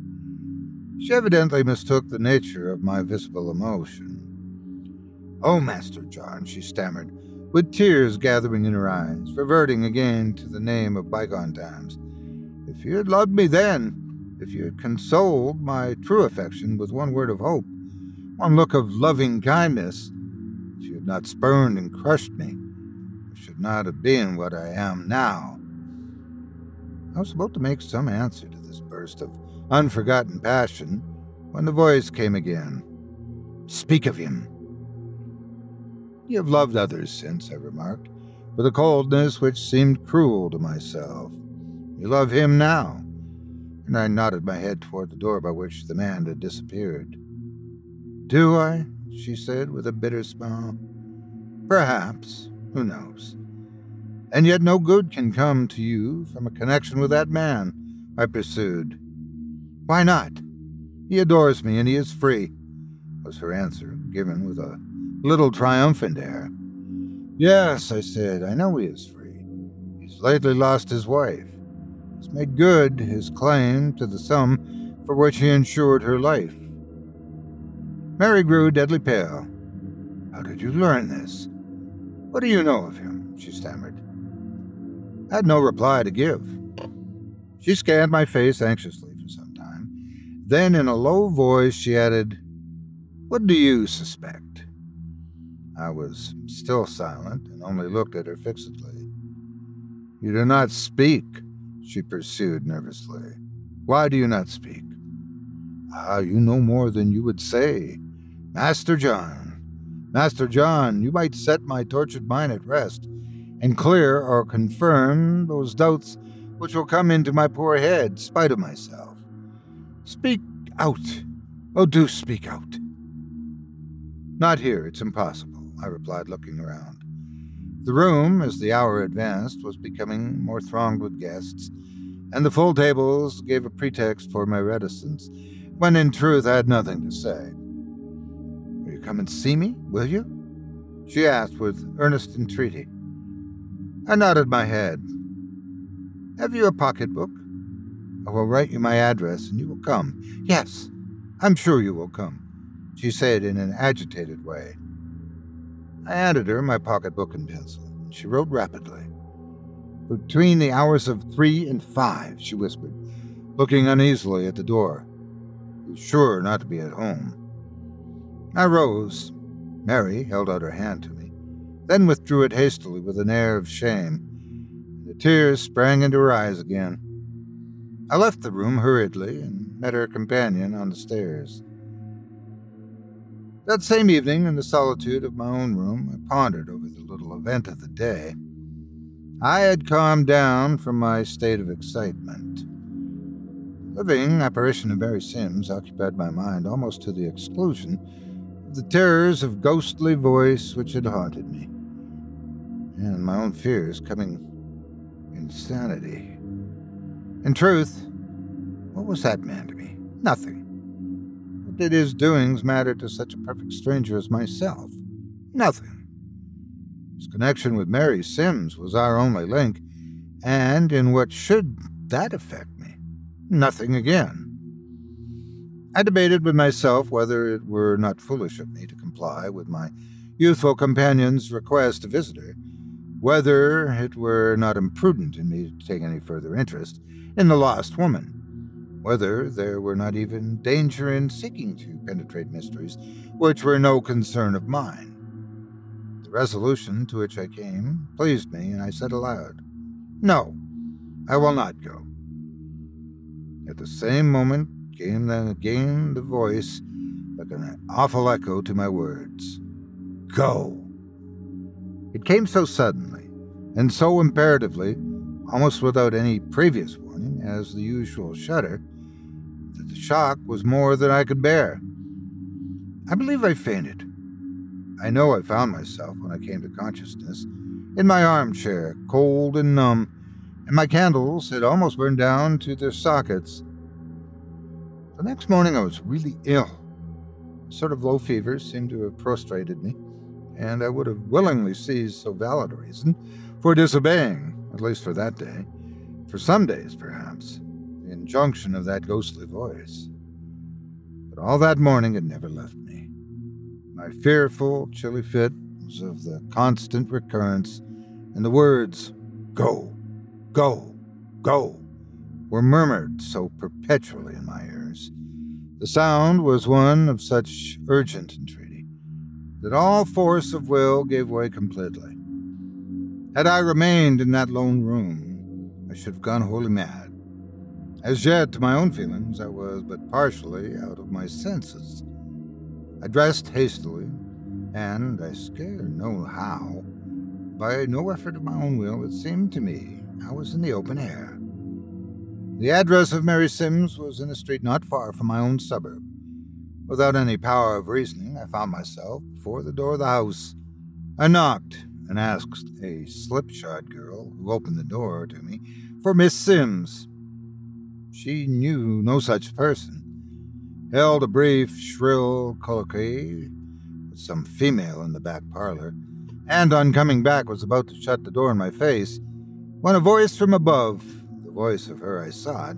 She evidently mistook the nature of my visible emotion. Oh, Master John, she stammered, with tears gathering in her eyes, reverting again to the name of bygone times. If you had loved me then, if you had consoled my true affection with one word of hope, one look of loving kindness, if you had not spurned and crushed me, I should not have been what I am now. I was about to make some answer to this burst of unforgotten passion when the voice came again. Speak of him. You have loved others since, I remarked, with a coldness which seemed cruel to myself. You love him now. And I nodded my head toward the door by which the man had disappeared. Do I? she said with a bitter smile. Perhaps. Who knows? And yet no good can come to you from a connection with that man, I pursued. Why not? He adores me and he is free, was her answer, given with a little triumphant air. Yes, I said, I know he is free. He's lately lost his wife. He's made good his claim to the sum for which he insured her life. Mary grew deadly pale. How did you learn this? What do you know of him? she stammered. Had no reply to give. She scanned my face anxiously for some time. Then, in a low voice, she added, What do you suspect? I was still silent and only looked at her fixedly. You do not speak, she pursued nervously. Why do you not speak? Ah, you know more than you would say. Master John, Master John, you might set my tortured mind at rest and clear or confirm those doubts which will come into my poor head, spite of myself. Speak out. Oh, do speak out. Not here, it's impossible, I replied, looking around. The room, as the hour advanced, was becoming more thronged with guests, and the full tables gave a pretext for my reticence, when in truth I had nothing to say. Will you come and see me, will you? She asked with earnest entreaty. I nodded my head. Have you a pocketbook? I will write you my address and you will come. Yes, I'm sure you will come, she said in an agitated way. I handed her my pocketbook and pencil, she wrote rapidly. Between the hours of three and five, she whispered, looking uneasily at the door. He's sure not to be at home. I rose. Mary held out her hand to me then withdrew it hastily with an air of shame. The tears sprang into her eyes again. I left the room hurriedly and met her companion on the stairs. That same evening, in the solitude of my own room, I pondered over the little event of the day. I had calmed down from my state of excitement. The living apparition of Mary Sims occupied my mind almost to the exclusion of the terrors of ghostly voice which had haunted me and my own fears coming insanity. In truth, what was that man to me? Nothing. What did his doings matter to such a perfect stranger as myself? Nothing. His connection with Mary Sims was our only link, and in what should that affect me? Nothing again. I debated with myself whether it were not foolish of me to comply with my youthful companion's request to visit her, whether it were not imprudent in me to take any further interest in the lost woman, whether there were not even danger in seeking to penetrate mysteries which were no concern of mine. The resolution to which I came pleased me, and I said aloud, No, I will not go. At the same moment came then again the voice, like an awful echo to my words Go! It came so suddenly, and so imperatively, almost without any previous warning, as the usual shudder, that the shock was more than I could bear. I believe I fainted. I know I found myself when I came to consciousness in my armchair, cold and numb, and my candles had almost burned down to their sockets. The next morning I was really ill. A sort of low fever seemed to have prostrated me, and I would have willingly seized so valid a reason for disobeying, at least for that day, for some days perhaps, the injunction of that ghostly voice. But all that morning it never left me. My fearful, chilly fit was of the constant recurrence, and the words, Go, go, go, were murmured so perpetually in my ears. The sound was one of such urgent entreaty that all force of will gave way completely. Had I remained in that lone room, I should have gone wholly mad. As yet, to my own feelings, I was but partially out of my senses. I dressed hastily, and I scarce know how, by no effort of my own will, it seemed to me I was in the open air. The address of Mary Sims was in a street not far from my own suburb. Without any power of reasoning, I found myself before the door of the house. I knocked and asked a slipshod girl who opened the door to me for Miss Sims. She knew no such person, held a brief, shrill colloquy with some female in the back parlor, and on coming back was about to shut the door in my face when a voice from above, the voice of her I sought,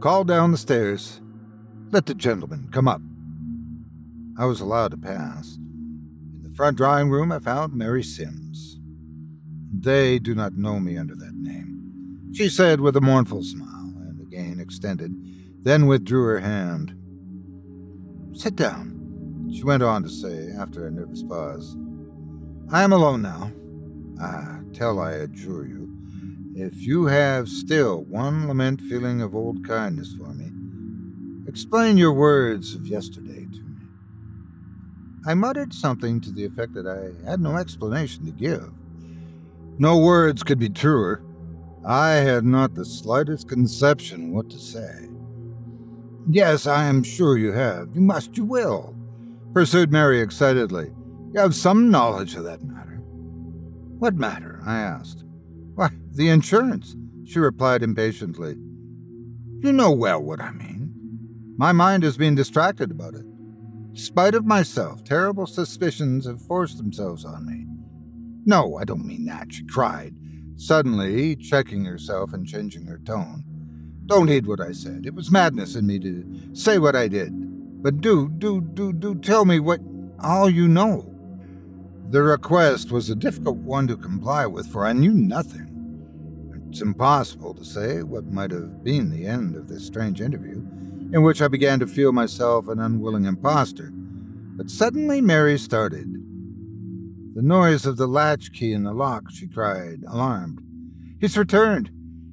called down the stairs, Let the gentleman come up. I was allowed to pass. In the front drawing room I found Mary Sims. They do not know me under that name, she said with a mournful smile, and again extended, then withdrew her hand. Sit down, she went on to say after a nervous pause. I am alone now. Ah, tell I adjure you, if you have still one lament feeling of old kindness for me, explain your words of yesterday. I muttered something to the effect that I had no explanation to give. No words could be truer. I had not the slightest conception what to say. Yes, I am sure you have. You must, you will, pursued Mary excitedly. You have some knowledge of that matter. What matter? I asked. Why, the insurance, she replied impatiently. You know well what I mean. My mind has been distracted about it. Spite of myself, terrible suspicions have forced themselves on me. No, I don't mean that, she cried, suddenly checking herself and changing her tone. Don't heed what I said. It was madness in me to say what I did. But do, do, do, do tell me what all you know. The request was a difficult one to comply with, for I knew nothing. It's impossible to say what might have been the end of this strange interview, in which I began to feel myself an unwilling impostor. But suddenly Mary started. The noise of the latch key in the lock, she cried, alarmed. He's returned.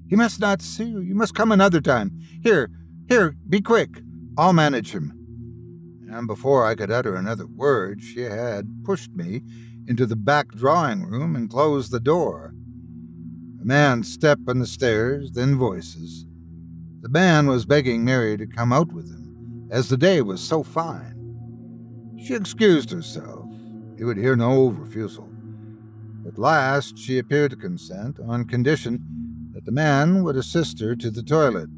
He must not see you. You must come another time. Here, here, be quick. I'll manage him. And before I could utter another word, she had pushed me into the back drawing room and closed the door. A man's step on the stairs, then voices. The man was begging Mary to come out with him, as the day was so fine. She excused herself. He would hear no refusal. At last she appeared to consent on condition that the man would assist her to the toilet.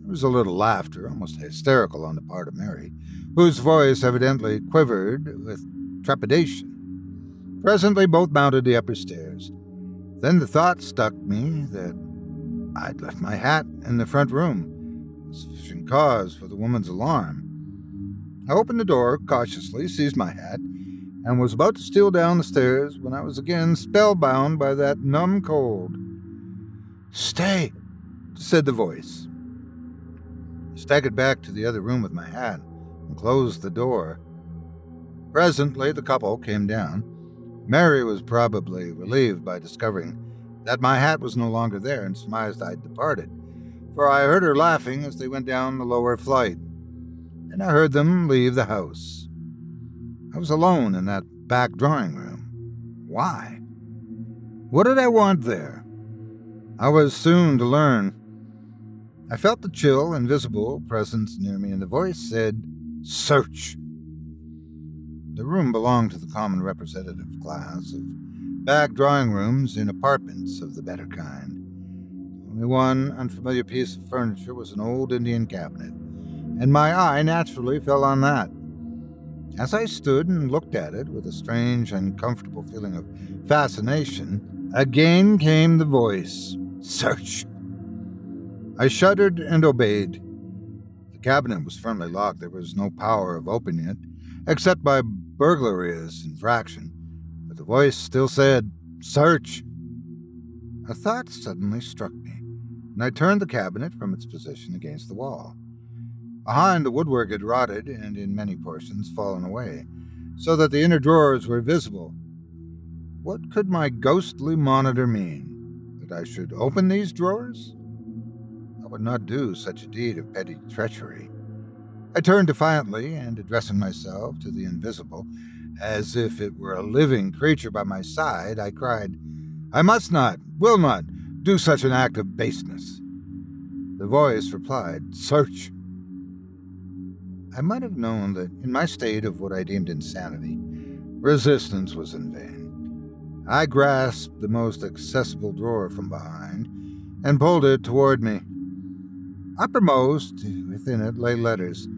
There was a little laughter, almost hysterical on the part of Mary, whose voice evidently quivered with trepidation. Presently both mounted the upper stairs. Then the thought struck me that I'd left my hat in the front room, sufficient cause for the woman's alarm. I opened the door cautiously, seized my hat, and was about to steal down the stairs when I was again spellbound by that numb cold. Stay, said the voice. I staggered back to the other room with my hat and closed the door. Presently, the couple came down. Mary was probably relieved by discovering that my hat was no longer there and surmised I'd departed, for I heard her laughing as they went down the lower flight, and I heard them leave the house. I was alone in that back drawing room. Why? What did I want there? I was soon to learn. I felt the chill, invisible presence near me, and the voice said, Search. The room belonged to the common representative class of back drawing rooms in apartments of the better kind. Only one unfamiliar piece of furniture was an old Indian cabinet, and my eye naturally fell on that. As I stood and looked at it with a strange, uncomfortable feeling of fascination, again came the voice Search! I shuddered and obeyed. The cabinet was firmly locked. There was no power of opening it, except by burglarious infraction. The voice still said, Search! A thought suddenly struck me, and I turned the cabinet from its position against the wall. Behind, the woodwork had rotted and in many portions fallen away, so that the inner drawers were visible. What could my ghostly monitor mean? That I should open these drawers? I would not do such a deed of petty treachery. I turned defiantly, and addressing myself to the invisible, as if it were a living creature by my side, I cried, I must not, will not, do such an act of baseness. The voice replied, Search. I might have known that in my state of what I deemed insanity, resistance was in vain. I grasped the most accessible drawer from behind and pulled it toward me. Uppermost, within it, lay letters.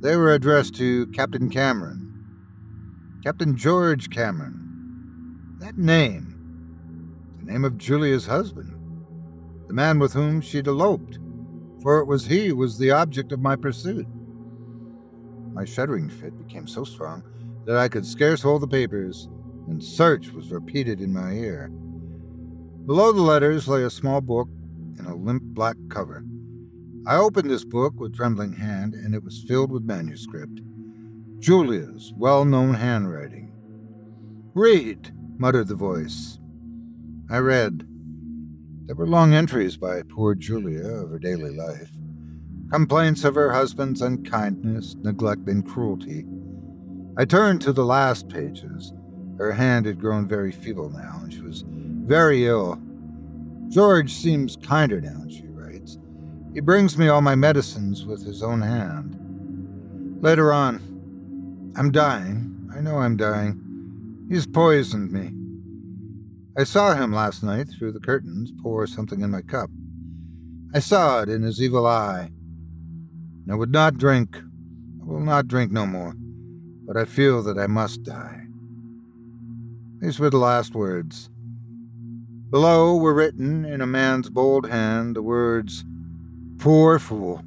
They were addressed to Captain Cameron. Captain George Cameron. That name. The name of Julia's husband. The man with whom she'd eloped, for it was he who was the object of my pursuit. My shuddering fit became so strong that I could scarce hold the papers, and search was repeated in my ear. Below the letters lay a small book in a limp black cover. I opened this book with trembling hand, and it was filled with manuscript. Julia's well known handwriting. Read, muttered the voice. I read. There were long entries by poor Julia of her daily life complaints of her husband's unkindness, neglect, and cruelty. I turned to the last pages. Her hand had grown very feeble now, and she was very ill. George seems kinder now, she writes. He brings me all my medicines with his own hand. Later on, I'm dying. I know I'm dying. He's poisoned me. I saw him last night through the curtains pour something in my cup. I saw it in his evil eye. I would not drink. I will not drink no more. But I feel that I must die. These were the last words. Below were written in a man's bold hand the words, Poor fool.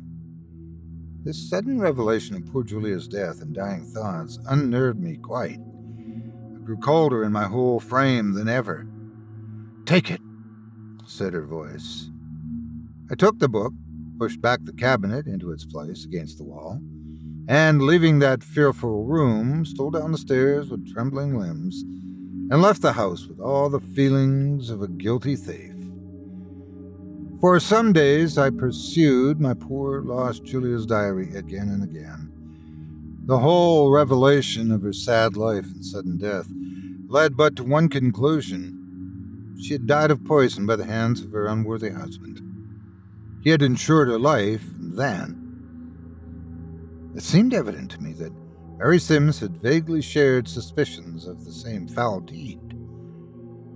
This sudden revelation of poor Julia's death and dying thoughts unnerved me quite. I grew colder in my whole frame than ever. Take it, said her voice. I took the book, pushed back the cabinet into its place against the wall, and leaving that fearful room, stole down the stairs with trembling limbs, and left the house with all the feelings of a guilty thief. For some days I pursued my poor lost Julia's diary again and again. The whole revelation of her sad life and sudden death led but to one conclusion. She had died of poison by the hands of her unworthy husband. He had insured her life then. It seemed evident to me that Mary Sims had vaguely shared suspicions of the same foul deed.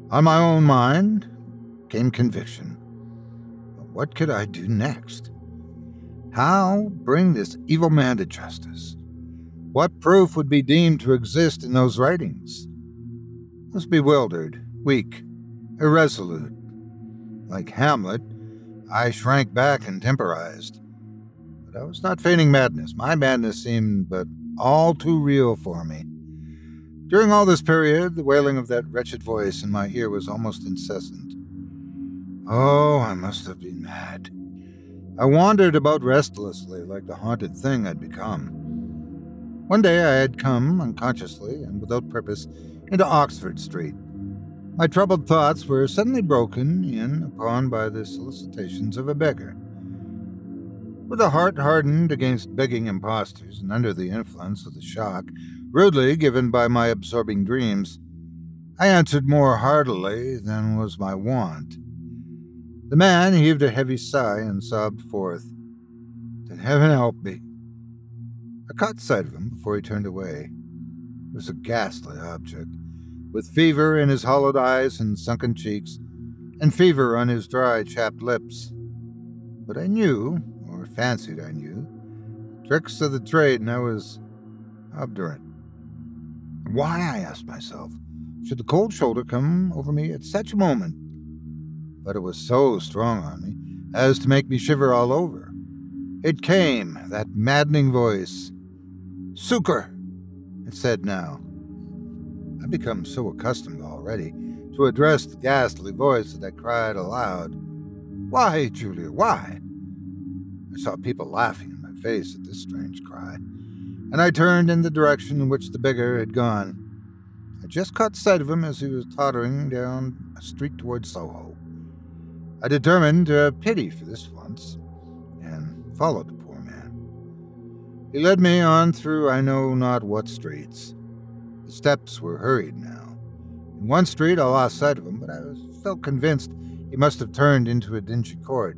On my own mind came conviction. What could I do next? How bring this evil man to justice? What proof would be deemed to exist in those writings? I was bewildered, weak, irresolute. Like Hamlet, I shrank back and temporized. But I was not feigning madness. My madness seemed but all too real for me. During all this period, the wailing of that wretched voice in my ear was almost incessant. Oh, I must have been mad. I wandered about restlessly like the haunted thing I'd become. One day I had come, unconsciously and without purpose, into Oxford Street. My troubled thoughts were suddenly broken in upon by the solicitations of a beggar. With a heart hardened against begging impostors and under the influence of the shock rudely given by my absorbing dreams, I answered more heartily than was my wont. The man heaved a heavy sigh and sobbed forth, Then heaven help me. I caught sight of him before he turned away. He was a ghastly object, with fever in his hollowed eyes and sunken cheeks, and fever on his dry, chapped lips. But I knew, or fancied I knew, tricks of the trade, and I was obdurate. Why, I asked myself, should the cold shoulder come over me at such a moment? But it was so strong on me as to make me shiver all over. It came, that maddening voice. Sucre, it said now. I'd become so accustomed already to address the ghastly voice that I cried aloud, Why, Julia, why? I saw people laughing in my face at this strange cry, and I turned in the direction in which the beggar had gone. I just caught sight of him as he was tottering down a street toward Soho. I determined to have pity for this once, and followed the poor man. He led me on through I know not what streets. The steps were hurried now. In one street I lost sight of him, but I was, felt convinced he must have turned into a dingy court.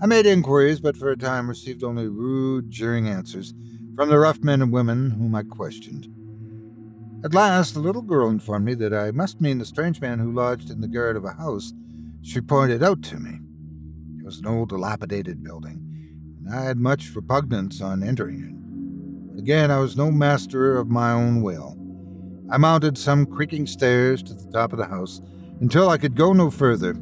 I made inquiries, but for a time received only rude, jeering answers from the rough men and women whom I questioned. At last, a little girl informed me that I must mean the strange man who lodged in the garret of a house she pointed out to me. It was an old, dilapidated building, and I had much repugnance on entering it. But again, I was no master of my own will. I mounted some creaking stairs to the top of the house until I could go no further.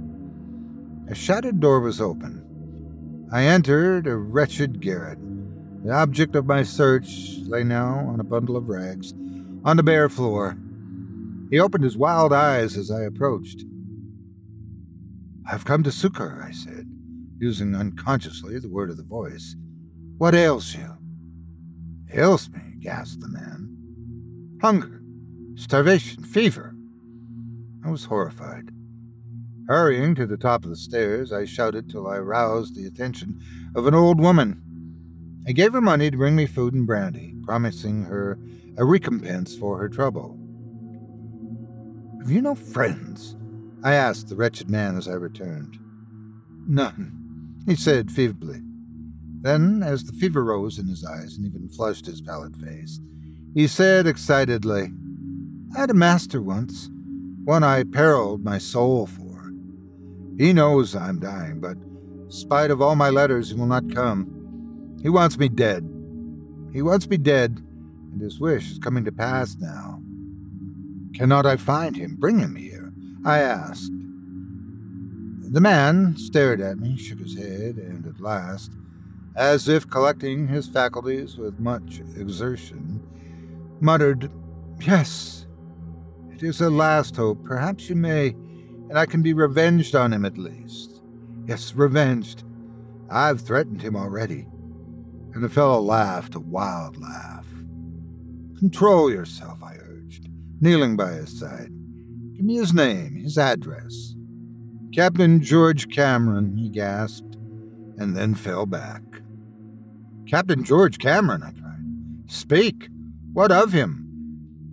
A shattered door was open. I entered a wretched garret. The object of my search lay now on a bundle of rags on the bare floor. He opened his wild eyes as I approached. I've come to succor, I said, using unconsciously the word of the voice. What ails you? Ails me, gasped the man. Hunger, starvation, fever. I was horrified. Hurrying to the top of the stairs, I shouted till I roused the attention of an old woman. I gave her money to bring me food and brandy, promising her a recompense for her trouble. Have you no friends? I asked the wretched man as I returned. None, he said feebly. Then, as the fever rose in his eyes and even flushed his pallid face, he said excitedly, I had a master once, one I periled my soul for. He knows I'm dying, but, spite of all my letters, he will not come. He wants me dead. He wants me dead, and his wish is coming to pass now. Cannot I find him? Bring him here, I asked. The man stared at me, shook his head, and at last, as if collecting his faculties with much exertion, muttered, Yes, it is a last hope. Perhaps you may, and I can be revenged on him at least. Yes, revenged. I've threatened him already. And the fellow laughed a wild laugh. Control yourself, I urged, kneeling by his side. Give me his name, his address. Captain George Cameron, he gasped, and then fell back. Captain George Cameron, I cried. Speak! What of him?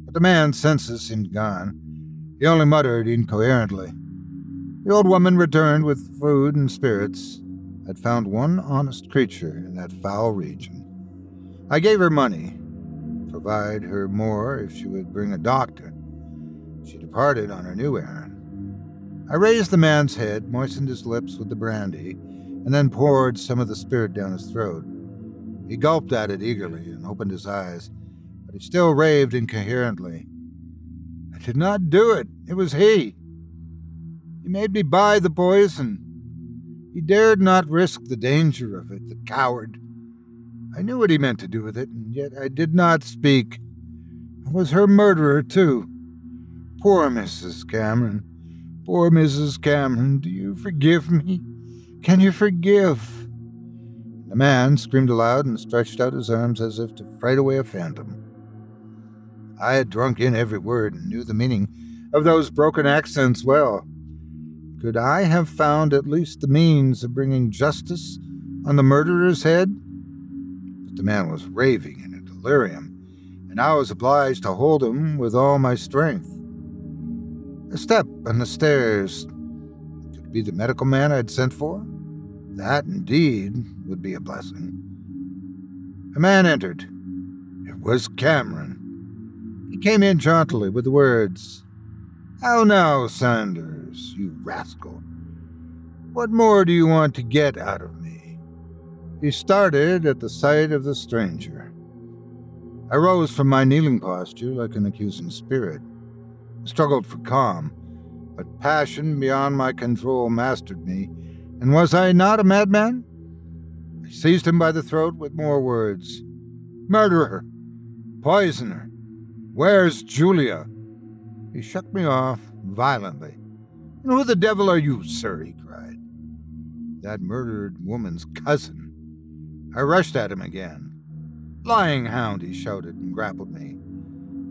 But the man's senses seemed gone. He only muttered incoherently. The old woman returned with food and spirits. I'd found one honest creature in that foul region. I gave her money, provide her more if she would bring a doctor. Departed on her new errand. I raised the man's head, moistened his lips with the brandy, and then poured some of the spirit down his throat. He gulped at it eagerly and opened his eyes, but he still raved incoherently. I did not do it. It was he. He made me buy the poison. He dared not risk the danger of it, the coward. I knew what he meant to do with it, and yet I did not speak. I was her murderer, too. Poor Mrs. Cameron. Poor Mrs. Cameron. Do you forgive me? Can you forgive? The man screamed aloud and stretched out his arms as if to fright away a phantom. I had drunk in every word and knew the meaning of those broken accents well. Could I have found at least the means of bringing justice on the murderer's head? But the man was raving in a delirium, and I was obliged to hold him with all my strength. A step on the stairs. Could be the medical man I'd sent for? That, indeed, would be a blessing. A man entered. It was Cameron. He came in jauntily with the words, How now, Sanders, you rascal? What more do you want to get out of me? He started at the sight of the stranger. I rose from my kneeling posture like an accusing spirit, struggled for calm, but passion beyond my control mastered me, and was I not a madman? I seized him by the throat with more words. Murderer! Poisoner! Where's Julia? He shook me off violently. And who the devil are you, sir? he cried. That murdered woman's cousin. I rushed at him again. Lying hound, he shouted and grappled me.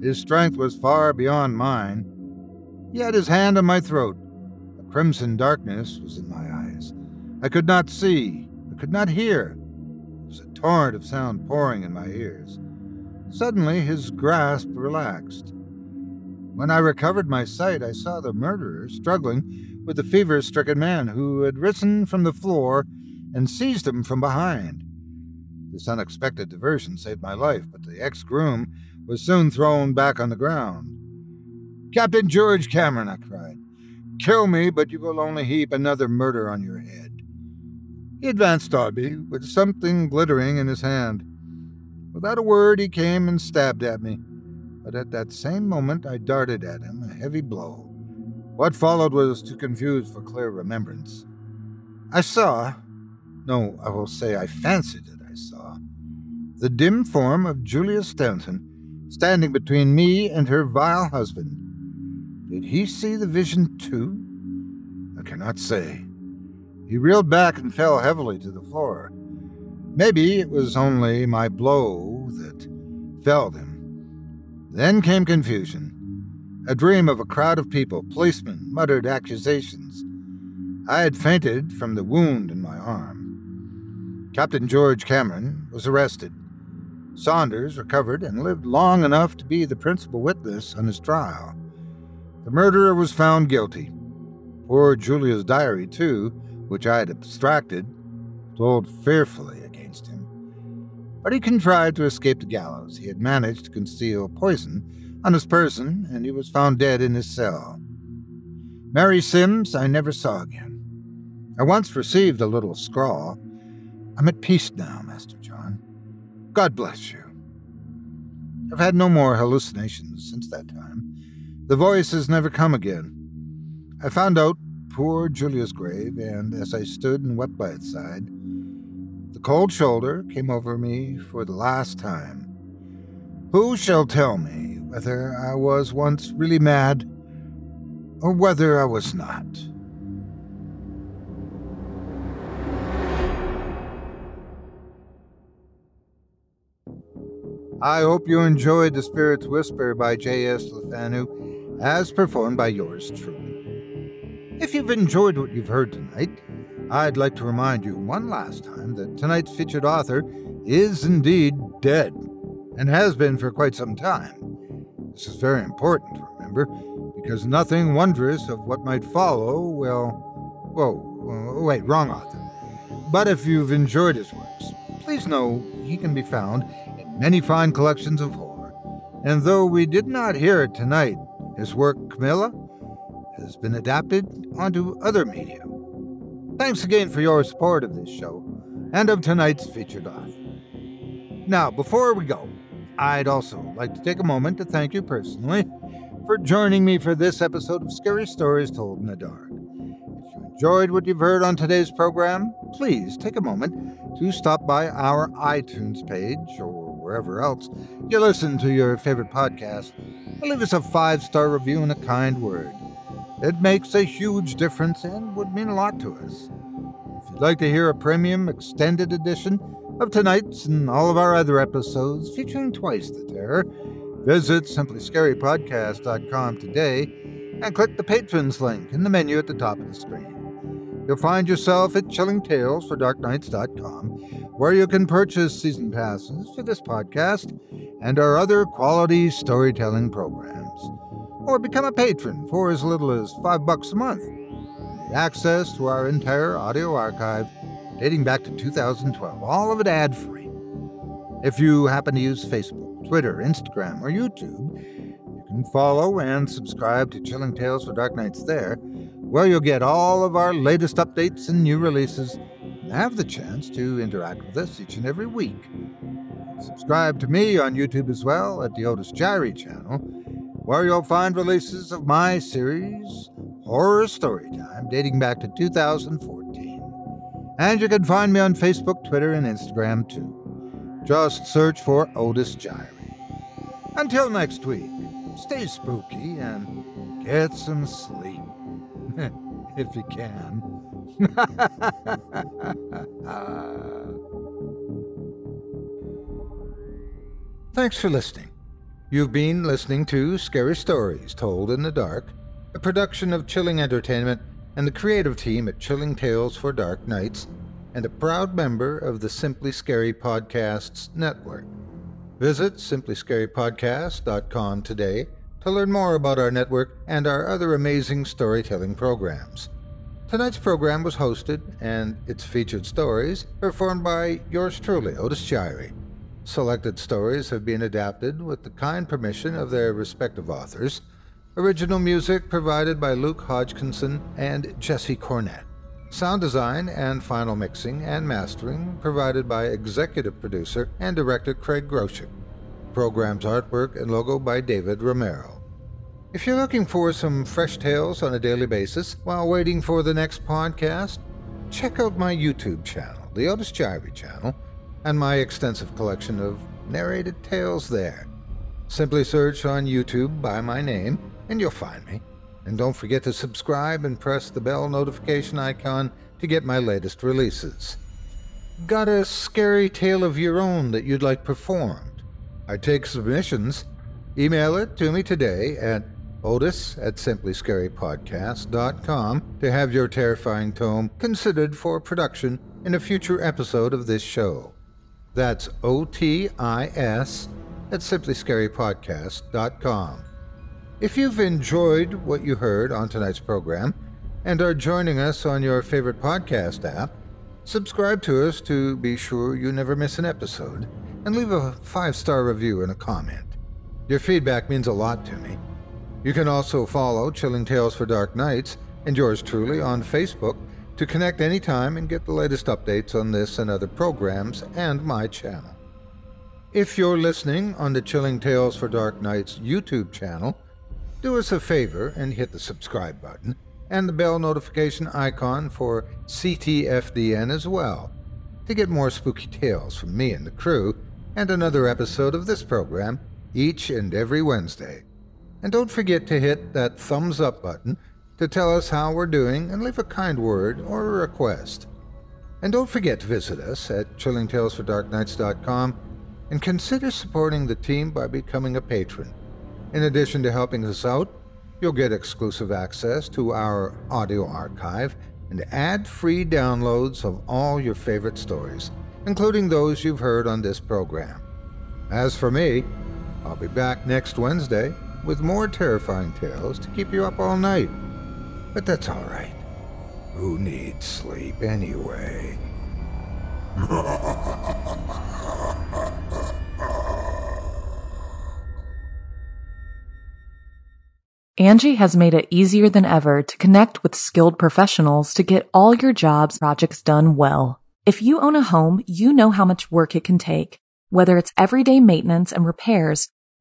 His strength was far beyond mine. He had his hand on my throat. A crimson darkness was in my eyes. I could not see, I could not hear. There was a torrent of sound pouring in my ears. Suddenly, his grasp relaxed. When I recovered my sight, I saw the murderer struggling with the fever stricken man who had risen from the floor and seized him from behind. This unexpected diversion saved my life, but the ex groom was soon thrown back on the ground. Captain George Cameron, I cried. Kill me, but you will only heap another murder on your head. He advanced toward me with something glittering in his hand. Without a word, he came and stabbed at me, but at that same moment I darted at him a heavy blow. What followed was too confused for clear remembrance. I saw, no, I will say I fancied that I saw, the dim form of Julia Stanton standing between me and her vile husband. Did he see the vision too? I cannot say. He reeled back and fell heavily to the floor. Maybe it was only my blow that felled him. Then came confusion. A dream of a crowd of people, policemen, muttered accusations. I had fainted from the wound in my arm. Captain George Cameron was arrested. Saunders recovered and lived long enough to be the principal witness on his trial. The murderer was found guilty. Poor Julia's diary, too, which I had abstracted, told fearfully against him. But he contrived to escape the gallows. He had managed to conceal poison on his person, and he was found dead in his cell. Mary Sims I never saw again. I once received a little scrawl. I'm at peace now, Master John. God bless you. I've had no more hallucinations since that time. The voice has never come again. I found out poor Julia's grave, and as I stood and wept by its side, the cold shoulder came over me for the last time. Who shall tell me whether I was once really mad or whether I was not? I hope you enjoyed The Spirit's Whisper by J.S. Le Fanu, as performed by yours truly. If you've enjoyed what you've heard tonight, I'd like to remind you one last time that tonight's featured author is indeed dead, and has been for quite some time. This is very important to remember, because nothing wondrous of what might follow will. Whoa, wait, wrong author. But if you've enjoyed his works, please know he can be found many fine collections of horror. And though we did not hear it tonight, his work, Carmilla, has been adapted onto other media. Thanks again for your support of this show and of tonight's featured author. Now, before we go, I'd also like to take a moment to thank you personally for joining me for this episode of Scary Stories Told in the Dark. If you enjoyed what you've heard on today's program, please take a moment to stop by our iTunes page or wherever else you listen to your favorite podcast, leave us a five star review and a kind word. It makes a huge difference and would mean a lot to us. If you'd like to hear a premium extended edition of tonight's and all of our other episodes featuring twice the terror, visit simplyscarypodcast.com today and click the patrons link in the menu at the top of the screen. You'll find yourself at chillingtalesfordarknights.com, where you can purchase season passes for this podcast and our other quality storytelling programs. Or become a patron for as little as five bucks a month. Access to our entire audio archive dating back to 2012, all of it ad free. If you happen to use Facebook, Twitter, Instagram, or YouTube, you can follow and subscribe to Chilling Tales for Dark Nights there, where you'll get all of our latest updates and new releases and have the chance to interact with us each and every week. Subscribe to me on YouTube as well at the Otis Jiry channel, where you'll find releases of my series, Horror Storytime, dating back to 2014. And you can find me on Facebook, Twitter, and Instagram too. Just search for Otis Jiry. Until next week, stay spooky and get some sleep. <laughs> if you can. Thanks for listening. You've been listening to Scary Stories Told in the Dark, a production of Chilling Entertainment and the creative team at Chilling Tales for Dark Nights, and a proud member of the Simply Scary Podcasts Network. Visit simplyscarypodcast.com today to learn more about our network and our other amazing storytelling programs. Tonight's program was hosted and its featured stories performed by yours truly, Otis Jiry. Selected stories have been adapted with the kind permission of their respective authors. Original music provided by Luke Hodgkinson and Jesse Cornett. Sound design and final mixing and mastering provided by executive producer and director Craig Groshek. Program's artwork and logo by David Romero. If you're looking for some fresh tales on a daily basis while waiting for the next podcast, check out my YouTube channel, the Otis Jiry channel, and my extensive collection of narrated tales there. Simply search on YouTube by my name, and you'll find me. And don't forget to subscribe and press the bell notification icon to get my latest releases. Got a scary tale of your own that you'd like performed? I take submissions. Email it to me today at otis at simplyscarypodcast.com to have your terrifying tome considered for production in a future episode of this show. That's O-T-I-S at simplyscarypodcast.com. If you've enjoyed what you heard on tonight's program and are joining us on your favorite podcast app, subscribe to us to be sure you never miss an episode and leave a five star review and a comment. Your feedback means a lot to me. You can also follow Chilling Tales for Dark Nights and yours truly on Facebook to connect anytime and get the latest updates on this and other programs and my channel. If you're listening on the Chilling Tales for Dark Nights YouTube channel, do us a favor and hit the subscribe button and the bell notification icon for CTFDN as well to get more spooky tales from me and the crew and another episode of this program each and every Wednesday. And don't forget to hit that thumbs up button to tell us how we're doing and leave a kind word or a request. And don't forget to visit us at chillingtalesfordarknights.com and consider supporting the team by becoming a patron. In addition to helping us out, you'll get exclusive access to our audio archive and ad free downloads of all your favorite stories, including those you've heard on this program. As for me, I'll be back next Wednesday with more terrifying tales to keep you up all night. But that's all right. Who needs sleep anyway? Angi has made it easier than ever to connect with skilled professionals to get all your jobs projects done well. If you own a home, you know how much work it can take, whether it's everyday maintenance and repairs